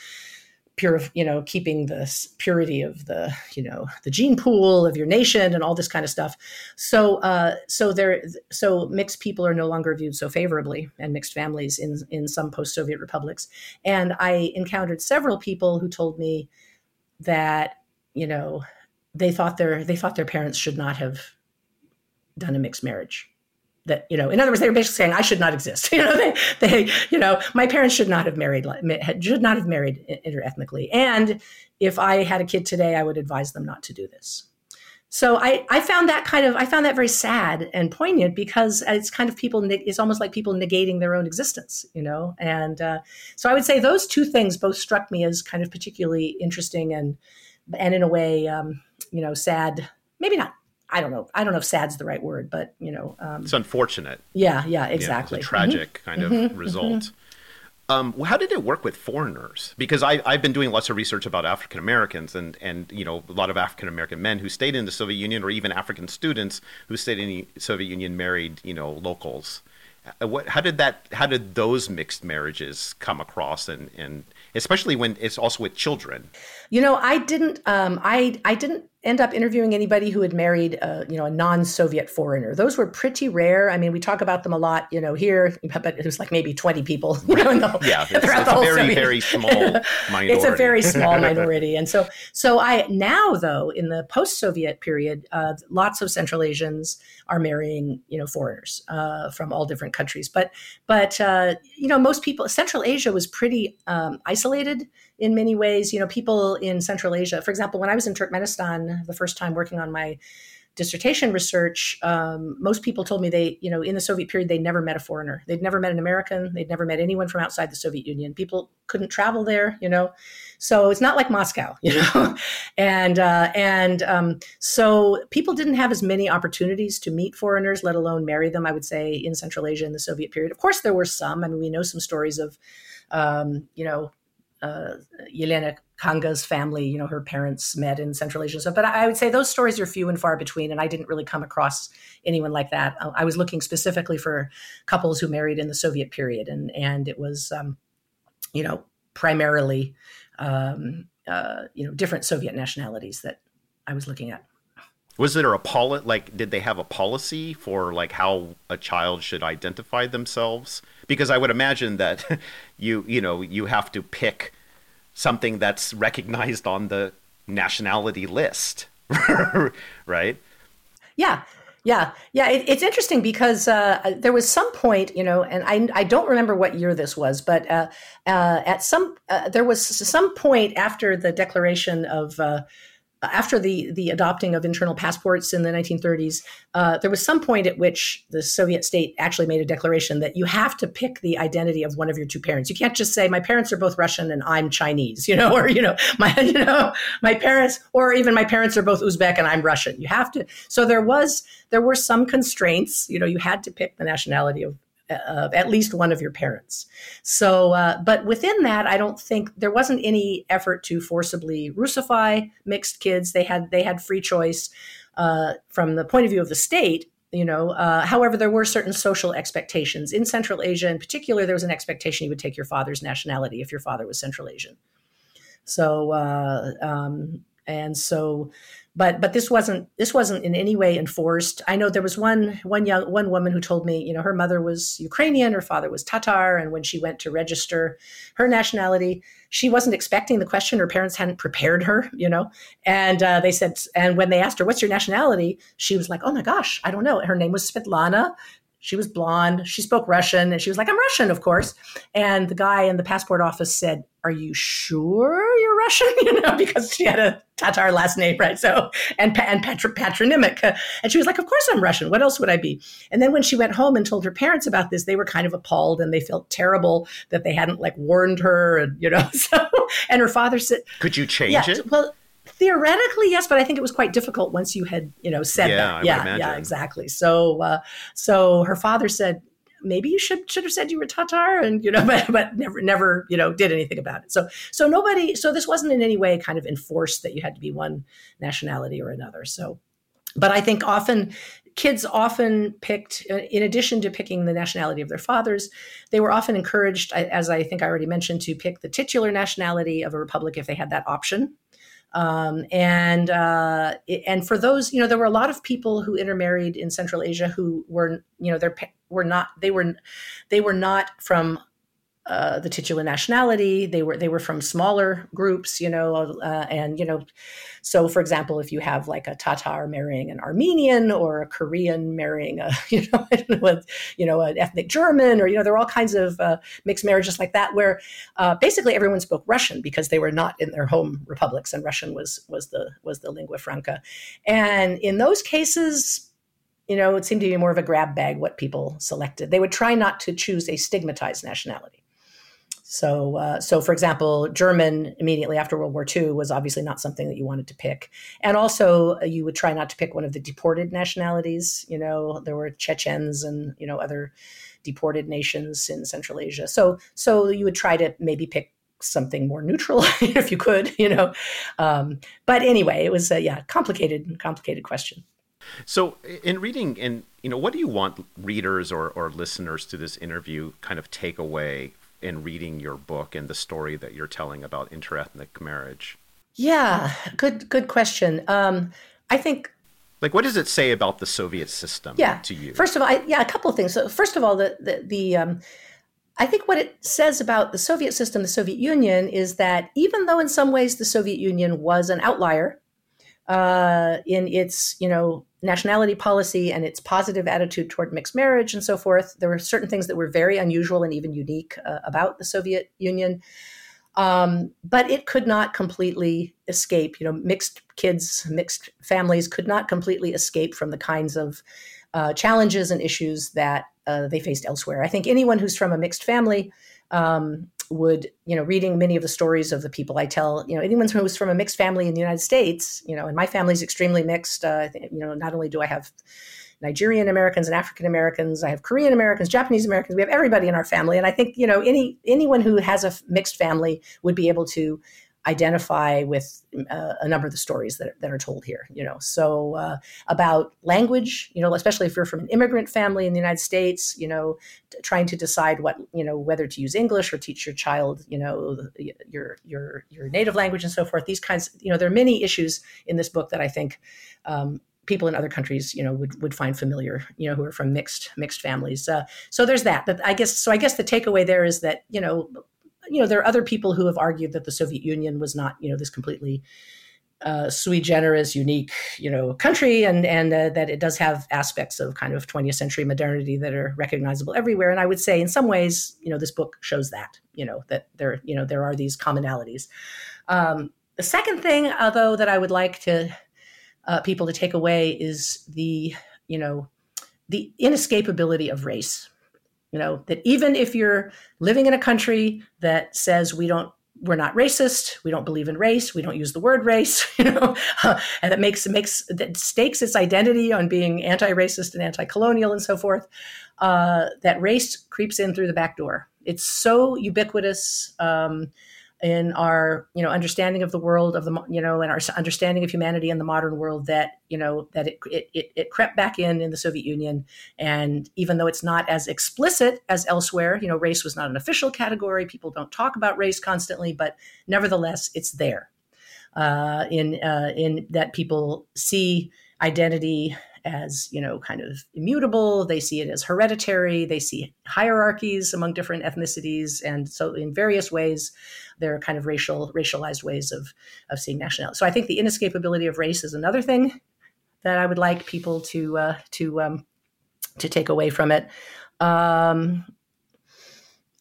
pure, you know, keeping the purity of the, you know, the gene pool of your nation, and all this kind of stuff. So, uh, so there, so mixed people are no longer viewed so favorably, and mixed families in in some post-Soviet republics. And I encountered several people who told me that you know they thought their they thought their parents should not have done a mixed marriage. That you know in other words they were basically saying i should not exist. You know they they you know my parents should not have married should not have married interethnically. And if i had a kid today i would advise them not to do this. So I, I found that kind of I found that very sad and poignant because it's kind of people it's almost like people negating their own existence, you know. And uh, so I would say those two things both struck me as kind of particularly interesting and and in a way, um, you know, sad. Maybe not. I don't know. I don't know if "sad's" the right word, but you know, um, it's unfortunate. Yeah, yeah, exactly. You know, it's a tragic mm-hmm. kind of mm-hmm. result. Mm-hmm. Um, how did it work with foreigners? Because I, I've been doing lots of research about African Americans and, and you know a lot of African American men who stayed in the Soviet Union, or even African students who stayed in the Soviet Union married you know locals. Uh, what, how did that? How did those mixed marriages come across, and, and especially when it's also with children? You know, I didn't. Um, I I didn't end up interviewing anybody who had married, a, you know, a non-Soviet foreigner. Those were pretty rare. I mean, we talk about them a lot, you know, here, but it was like maybe twenty people, you know, the, yeah, it's, it's a very Soviet. very small minority. it's a very small minority, and so so I now though in the post-Soviet period, uh, lots of Central Asians are marrying, you know, foreigners uh, from all different countries. But but uh, you know, most people, Central Asia was pretty um, isolated in many ways. You know, people in Central Asia, for example, when I was in Turkmenistan the first time working on my dissertation research, um, most people told me they, you know, in the Soviet period, they never met a foreigner. They'd never met an American. They'd never met anyone from outside the Soviet Union. People couldn't travel there, you know. So it's not like Moscow, you know. and uh, and um, so people didn't have as many opportunities to meet foreigners, let alone marry them. I would say in Central Asia in the Soviet period. Of course, there were some. I mean, we know some stories of, um, you know, uh, Yelena Khanga's family, you know, her parents met in Central Asia. So, but I would say those stories are few and far between, and I didn't really come across anyone like that. Uh, I was looking specifically for couples who married in the Soviet period, and and it was, um, you know, primarily, um, uh, you know, different Soviet nationalities that I was looking at. Was there a policy? Like, did they have a policy for like how a child should identify themselves? Because I would imagine that you you know you have to pick something that's recognized on the nationality list, right? Yeah. Yeah, yeah, it, it's interesting because uh, there was some point, you know, and I, I don't remember what year this was, but uh, uh, at some uh, there was some point after the declaration of uh, after the the adopting of internal passports in the 1930s, uh, there was some point at which the Soviet state actually made a declaration that you have to pick the identity of one of your two parents. You can't just say my parents are both Russian and I'm Chinese, you know, or you know my you know my parents, or even my parents are both Uzbek and I'm Russian. You have to. So there was there were some constraints. You know, you had to pick the nationality of of at least one of your parents. So, uh, but within that, I don't think there wasn't any effort to forcibly Russify mixed kids. They had they had free choice uh, from the point of view of the state. You know, uh, however, there were certain social expectations in Central Asia, in particular. There was an expectation you would take your father's nationality if your father was Central Asian. So, uh, um, and so but but this wasn't this wasn't in any way enforced. I know there was one one young one woman who told me, you know, her mother was Ukrainian, her father was Tatar, and when she went to register her nationality, she wasn't expecting the question. Her parents hadn't prepared her, you know, and uh, they said, and when they asked her, "What's your nationality?" she was like, "Oh my gosh, I don't know." Her name was Svetlana. She was blonde. She spoke Russian, and she was like, "I'm Russian, of course." And the guy in the passport office said, "Are you sure you're Russian?" You know, because she had a Tatar last name, right? So and and patr- patronymic, uh, and she was like, "Of course I'm Russian. What else would I be?" And then when she went home and told her parents about this, they were kind of appalled and they felt terrible that they hadn't like warned her, and you know. So and her father said, "Could you change yeah, it?" Well, theoretically yes but i think it was quite difficult once you had you know said yeah, that. I yeah yeah exactly. So uh, so her father said maybe you should should have said you were tatar and you know but, but never never you know did anything about it. So so nobody so this wasn't in any way kind of enforced that you had to be one nationality or another. So but i think often kids often picked uh, in addition to picking the nationality of their fathers they were often encouraged as i think i already mentioned to pick the titular nationality of a republic if they had that option um, and uh, and for those, you know, there were a lot of people who intermarried in Central Asia who were, you know, they were not they were they were not from uh, the titular nationality. They were they were from smaller groups, you know, uh, and you know, so for example, if you have like a Tatar marrying an Armenian or a Korean marrying a you know know, you know an ethnic German, or you know, there are all kinds of uh, mixed marriages like that where uh, basically everyone spoke Russian because they were not in their home republics, and Russian was was the was the lingua franca, and in those cases you know, it seemed to be more of a grab bag what people selected. They would try not to choose a stigmatized nationality. So, uh, so for example, German immediately after World War II was obviously not something that you wanted to pick, and also uh, you would try not to pick one of the deported nationalities. You know, there were Chechens and you know other deported nations in Central Asia. So so you would try to maybe pick something more neutral if you could, you know. Um, but anyway, it was a yeah complicated complicated question. So in reading and you know what do you want readers or, or listeners to this interview kind of take away in reading your book and the story that you're telling about interethnic marriage? Yeah, good good question. Um, I think like what does it say about the Soviet system yeah. to you? First of all, I, yeah, a couple of things. So first of all, the the, the um, I think what it says about the Soviet system, the Soviet Union, is that even though in some ways the Soviet Union was an outlier uh, in its, you know, nationality policy and its positive attitude toward mixed marriage and so forth, there were certain things that were very unusual and even unique uh, about the Soviet Union. Um, but it could not completely escape. You know, mixed kids, mixed families could not completely escape from the kinds of uh, challenges and issues that uh, they faced elsewhere. I think anyone who's from a mixed family um, would, you know, reading many of the stories of the people I tell, you know, anyone who's from a mixed family in the United States, you know, and my family's extremely mixed. Uh, you know, not only do I have Nigerian Americans and African Americans. I have Korean Americans, Japanese Americans. We have everybody in our family, and I think you know any anyone who has a mixed family would be able to identify with uh, a number of the stories that, that are told here you know so uh, about language you know especially if you're from an immigrant family in the united states you know trying to decide what you know whether to use english or teach your child you know your your your native language and so forth these kinds you know there are many issues in this book that i think um, people in other countries, you know, would, would find familiar, you know, who are from mixed mixed families. Uh, so there's that. But I guess so. I guess the takeaway there is that you know, you know, there are other people who have argued that the Soviet Union was not, you know, this completely uh, sui generis, unique, you know, country, and and uh, that it does have aspects of kind of 20th century modernity that are recognizable everywhere. And I would say, in some ways, you know, this book shows that, you know, that there, you know, there are these commonalities. Um, the second thing, though, that I would like to uh, people to take away is the, you know, the inescapability of race you know, that even if you're living in a country that says we don't we're not racist. We don't believe in race. We don't use the word race. You know, and that makes makes that stakes its identity on being anti-racist and anti-colonial and so forth. Uh, that race creeps in through the back door. It's so ubiquitous. Um, in our you know understanding of the world of the you know and our understanding of humanity in the modern world that you know that it, it it crept back in in the Soviet Union. And even though it's not as explicit as elsewhere you know race was not an official category. People don't talk about race constantly but nevertheless it's there uh, in uh, in that people see identity as you know kind of immutable. They see it as hereditary. They see hierarchies among different ethnicities. And so in various ways there are kind of racial racialized ways of of seeing nationality. So i think the inescapability of race is another thing that i would like people to uh, to um, to take away from it. Um,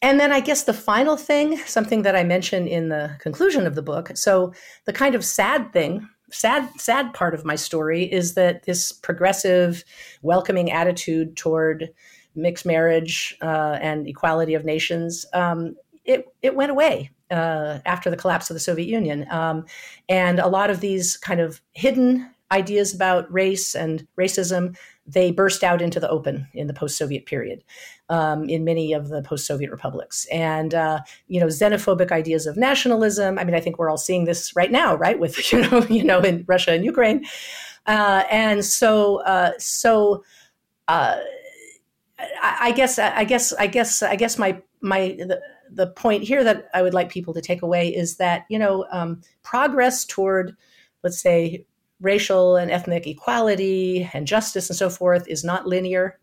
and then I guess the final thing, something that I mention in the conclusion of the book. So the kind of sad thing sad sad part of my story is that this progressive welcoming attitude toward mixed marriage uh, and equality of nations um, it, it went away uh, after the collapse of the Soviet Union. Um, and a lot of these kind of hidden ideas about race and racism they burst out into the open in the post-Soviet period um, in many of the post-Soviet republics, and uh, you know xenophobic ideas of nationalism. I mean, I think we're all seeing this right now, right? With you know, you know, in Russia and Ukraine, uh, and so uh, so. Uh, I guess I guess I guess I guess my my the, the point here that I would like people to take away is that you know um, progress toward let's say racial and ethnic equality and justice and so forth is not linear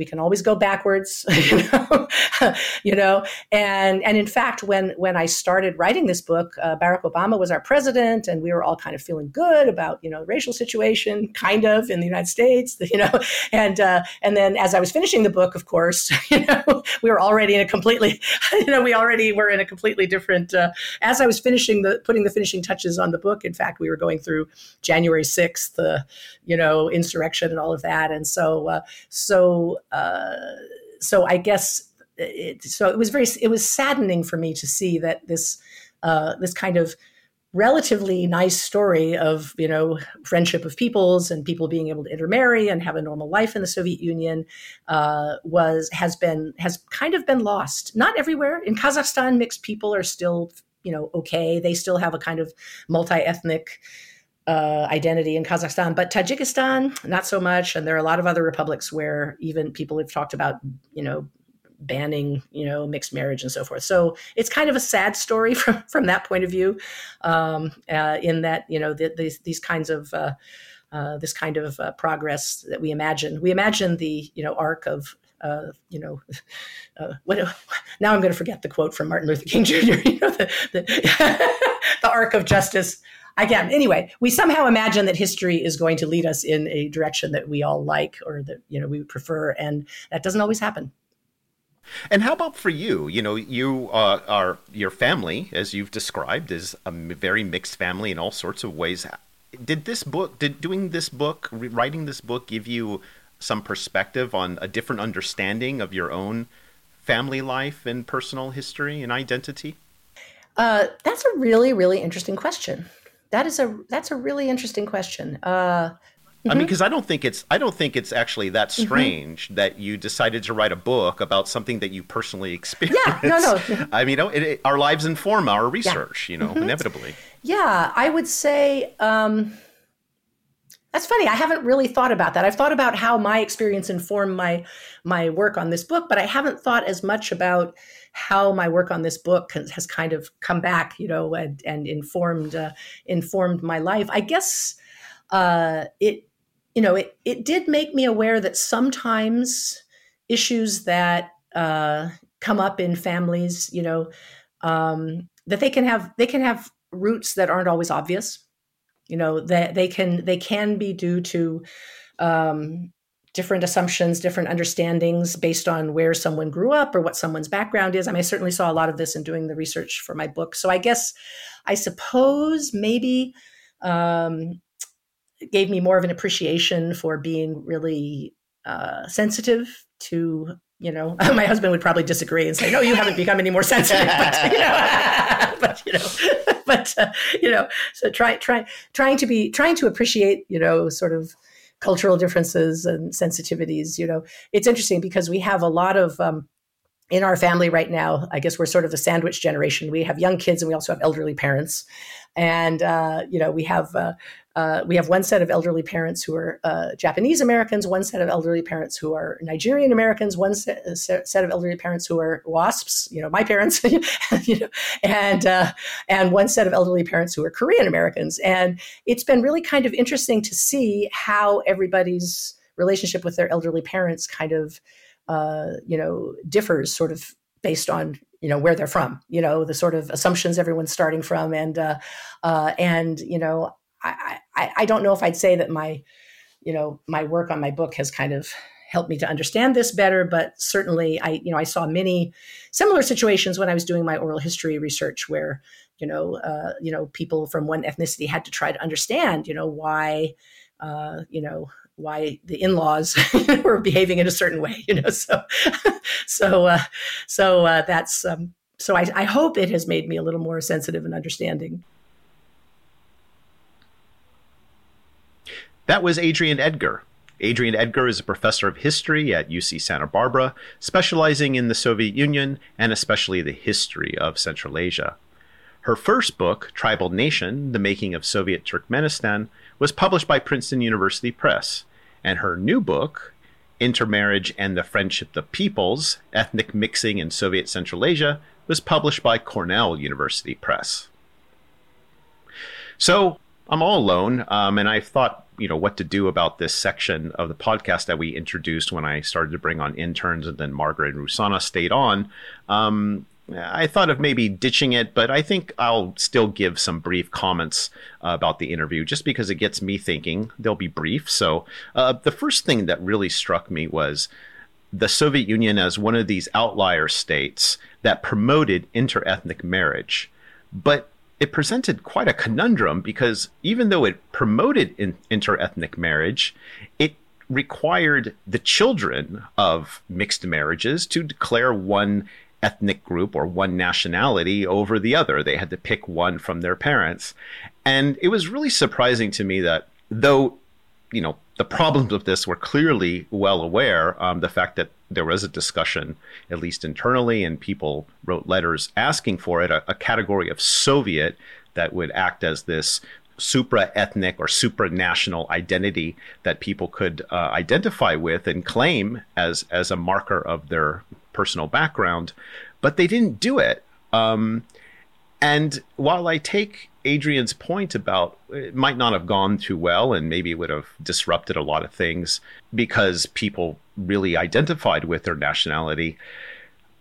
we can always go backwards you know, you know? and and in fact when when i started writing this book uh, barack obama was our president and we were all kind of feeling good about you know the racial situation kind of in the united states you know? And uh, and then as i was finishing the book of course you know we were already in a completely you know we already were in a completely different uh, as i was finishing the putting the finishing touches on the book in fact we were going through january 6th the you know insurrection and all of that. And so uh, so uh, so I guess it, so it was very it was saddening for me to see that this uh, this kind of relatively nice story of you know friendship of peoples and people being able to intermarry and have a normal life in the Soviet Union uh, was has been has kind of been lost. Not everywhere in Kazakhstan, mixed people are still you know okay. They still have a kind of multi ethnic. Uh, identity in Kazakhstan, but Tajikistan, not so much. And there are a lot of other republics where even people have talked about, you know, banning you know mixed marriage and so forth so it's kind of a sad story from from that point of view um, uh, in that you know the, these these kinds of uh, uh, this kind of uh, progress that we imagine we imagine the you know arc of uh, you know, uh, what, now I'm going to forget the quote from Martin Luther King Jr. You know, the, the, the arc of justice. Again, anyway, we somehow imagine that history is going to lead us in a direction that we all like or that you know we would prefer, and that doesn't always happen. And how about for you? You know, you uh, are your family, as you've described, is a very mixed family in all sorts of ways. Did this book, did doing this book, writing this book, give you some perspective on a different understanding of your own family life and personal history and identity? Uh, that's a really, really interesting question. That is a that's a really interesting question. Uh, Mm-hmm. I mean, because mm-hmm. I don't think it's I don't think it's actually that mm-hmm. strange mm-hmm. that you decided to write a book about something that you personally experienced. Yeah, no, no. I mean, you know, it, it, our lives inform our research. Yeah. You know, mm-hmm. inevitably. Yeah, I would say um, that's funny. I haven't really thought about that. I've thought about how my experience informed my my work on this book, but I haven't thought as much about how my work on this book has, kind of come back, you know, and, and informed uh, informed my life. I guess uh, it you know, it, it did make me aware that sometimes issues that uh, come up in families, you know, um, that they can have they can have roots that aren't always obvious. You know, that they can they can be due to um, different assumptions, different understandings based on where someone grew up or what someone's background is. I mean, I certainly saw a lot of this in doing the research for my book. So I guess, I suppose maybe um, gave me more of an appreciation for being really uh, sensitive to you know my husband would probably disagree and say no you haven't become any more sensitive but you know but you know but uh, you know so try try trying to be trying to appreciate you know sort of cultural differences and sensitivities you know. It's interesting because we have a lot of um, in our family right now, I guess we're sort of the sandwich generation. We have young kids and we also have elderly parents, and uh, you know we have uh, uh, we have one set of elderly parents who are uh, Japanese Americans, one set of elderly parents who are Nigerian Americans, one set, uh, set of elderly parents who are WASPs, you know, my parents, you know, and uh, and one set of elderly parents who are Korean Americans. And it's been really kind of interesting to see how everybody's relationship with their elderly parents kind of, uh, you know, differs sort of based on you know where they're from you know the sort of assumptions everyone's starting from and uh, uh, and you know I, I, I don't know if I'd say that my, you know, my work on my book has kind of helped me to understand this better, but certainly I, you know, I saw many similar situations when I was doing my oral history research where, you know, uh, you know, people from one ethnicity had to try to understand, you know, why, uh, you know, why the in-laws were behaving in a certain way, you know. So, so, uh, so uh, that's um, so. I, I hope it has made me a little more sensitive and understanding. That was Adrienne Edgar. Adrienne Edgar is a professor of history at UC Santa Barbara, specializing in the Soviet Union and especially the history of Central Asia. Her first book, Tribal Nation The Making of Soviet Turkmenistan, was published by Princeton University Press, and her new book, Intermarriage and the Friendship of Peoples Ethnic Mixing in Soviet Central Asia, was published by Cornell University Press. So, I'm all alone, um, and I thought you know what to do about this section of the podcast that we introduced when I started to bring on interns, and then Margaret and Rusana stayed on. Um, I thought of maybe ditching it, but I think I'll still give some brief comments uh, about the interview just because it gets me thinking. They'll be brief. So, uh, the first thing that really struck me was the Soviet Union as one of these outlier states that promoted interethnic marriage. But it presented quite a conundrum because even though it promoted in, interethnic marriage, it required the children of mixed marriages to declare one ethnic group or one nationality over the other. They had to pick one from their parents. And it was really surprising to me that though, you know, the problems of this were clearly well aware, um, the fact that there was a discussion, at least internally, and people wrote letters asking for it, a, a category of Soviet that would act as this supra ethnic or supranational identity that people could uh, identify with and claim as as a marker of their personal background, but they didn't do it. Um, and while I take Adrienne's point about it might not have gone too well and maybe would have disrupted a lot of things because people really identified with their nationality,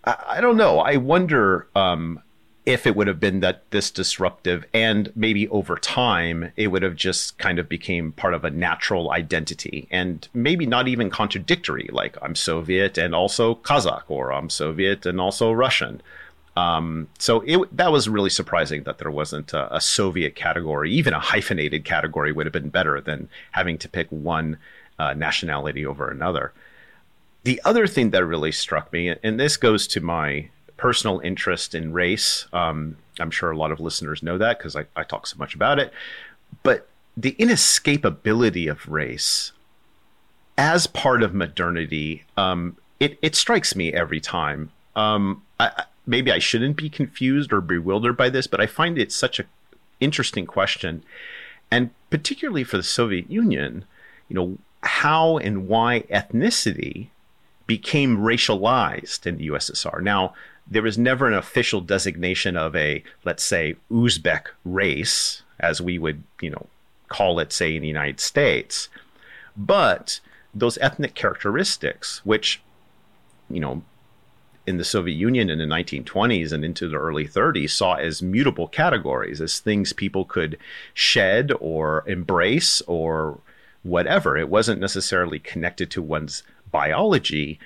I, I don't know. I wonder um, if it would have been that this disruptive and maybe over time it would have just kind of became part of a natural identity and maybe not even contradictory like i'm soviet and also kazakh or i'm soviet and also russian. Um, so it, that was really surprising that there wasn't a, a, soviet category. Even a hyphenated category would have been better than having to pick one uh, nationality over another. The other thing that really struck me and this goes to my personal interest in race. Um, I'm sure a lot of listeners know that because I, I talk so much about it. But the inescapability of race as part of modernity, um, it, it strikes me every time. Um, I, maybe I shouldn't be confused or bewildered by this, but I find it such an interesting question. And particularly for the Soviet Union, you know, how and why ethnicity became racialized in the USSR. Now, there was never an official designation of a, let's say, Uzbek race, as we would, you know, call it, say, in the United States. But those ethnic characteristics, which, you know, in the Soviet Union in the 1920s and into the early 30s saw as mutable categories, as things people could shed or embrace or whatever. It wasn't necessarily connected to one's biology,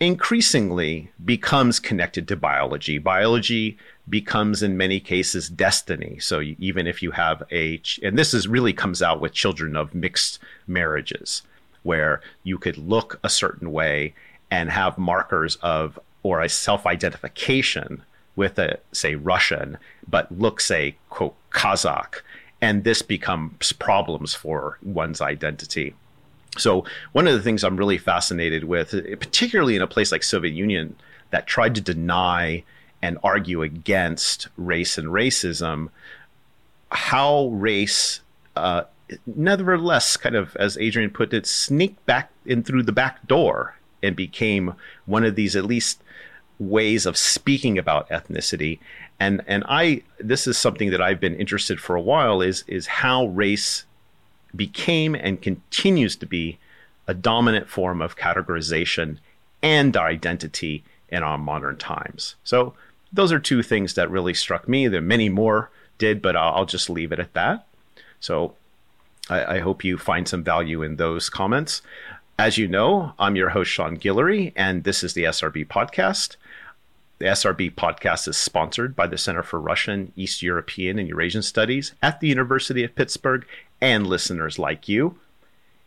increasingly becomes connected to biology. Biology becomes, in many cases, destiny. So even if you have a, and this is really comes out with children of mixed marriages, where you could look a certain way and have markers of or a self-identification with a say Russian, but look say quote Kazakh, and this becomes problems for one's identity. So one of the things I'm really fascinated with, particularly in a place like Soviet Union that tried to deny and argue against race and racism, how race, uh, nevertheless, kind of as Adrienne put it, sneaked back in through the back door and became one of these at least ways of speaking about ethnicity. And and I this is something that I've been interested for a while is is how race became and continues to be a dominant form of categorization and identity in our modern times. So those are two things that really struck me. There are many more did, but I'll, just leave it at that. So I, I, hope you find some value in those comments. As you know, I'm your host, Sean Guillory, and this is the SRB podcast. The SRB podcast is sponsored by the Center for Russian, East European, and Eurasian Studies at the University of Pittsburgh and listeners like you.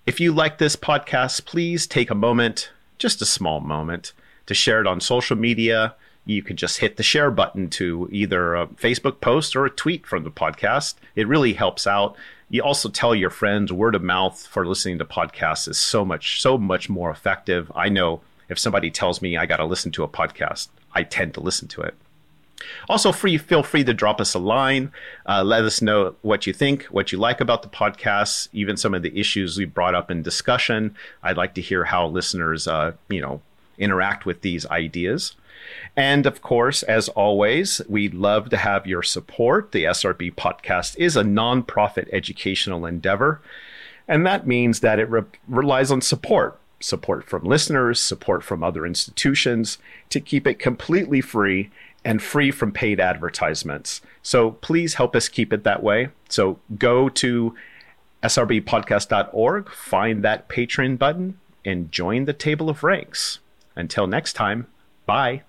If you like this podcast, please take a moment, just a small moment, to share it on social media. You can just hit the share button to either a Facebook post or a tweet from the podcast. It really helps out. You also tell your friends word of mouth for listening to podcasts is so much, so much more effective. I know if somebody tells me I got to listen to a podcast, I tend to listen to it. Also, free feel free to drop us a line. Uh, let us know what you think, what you like about the podcast, even some of the issues we brought up in discussion. I'd like to hear how listeners, uh, you know, interact with these ideas. And of course, as always, we'd love to have your support. The SRB podcast is a nonprofit educational endeavor, and that means that it re- relies on support support from listeners, support from other institutions to keep it completely free and free from paid advertisements. So please help us keep it that way. So go to srbpodcast.org, find that Patreon button, and join the table of ranks. Until next time, bye.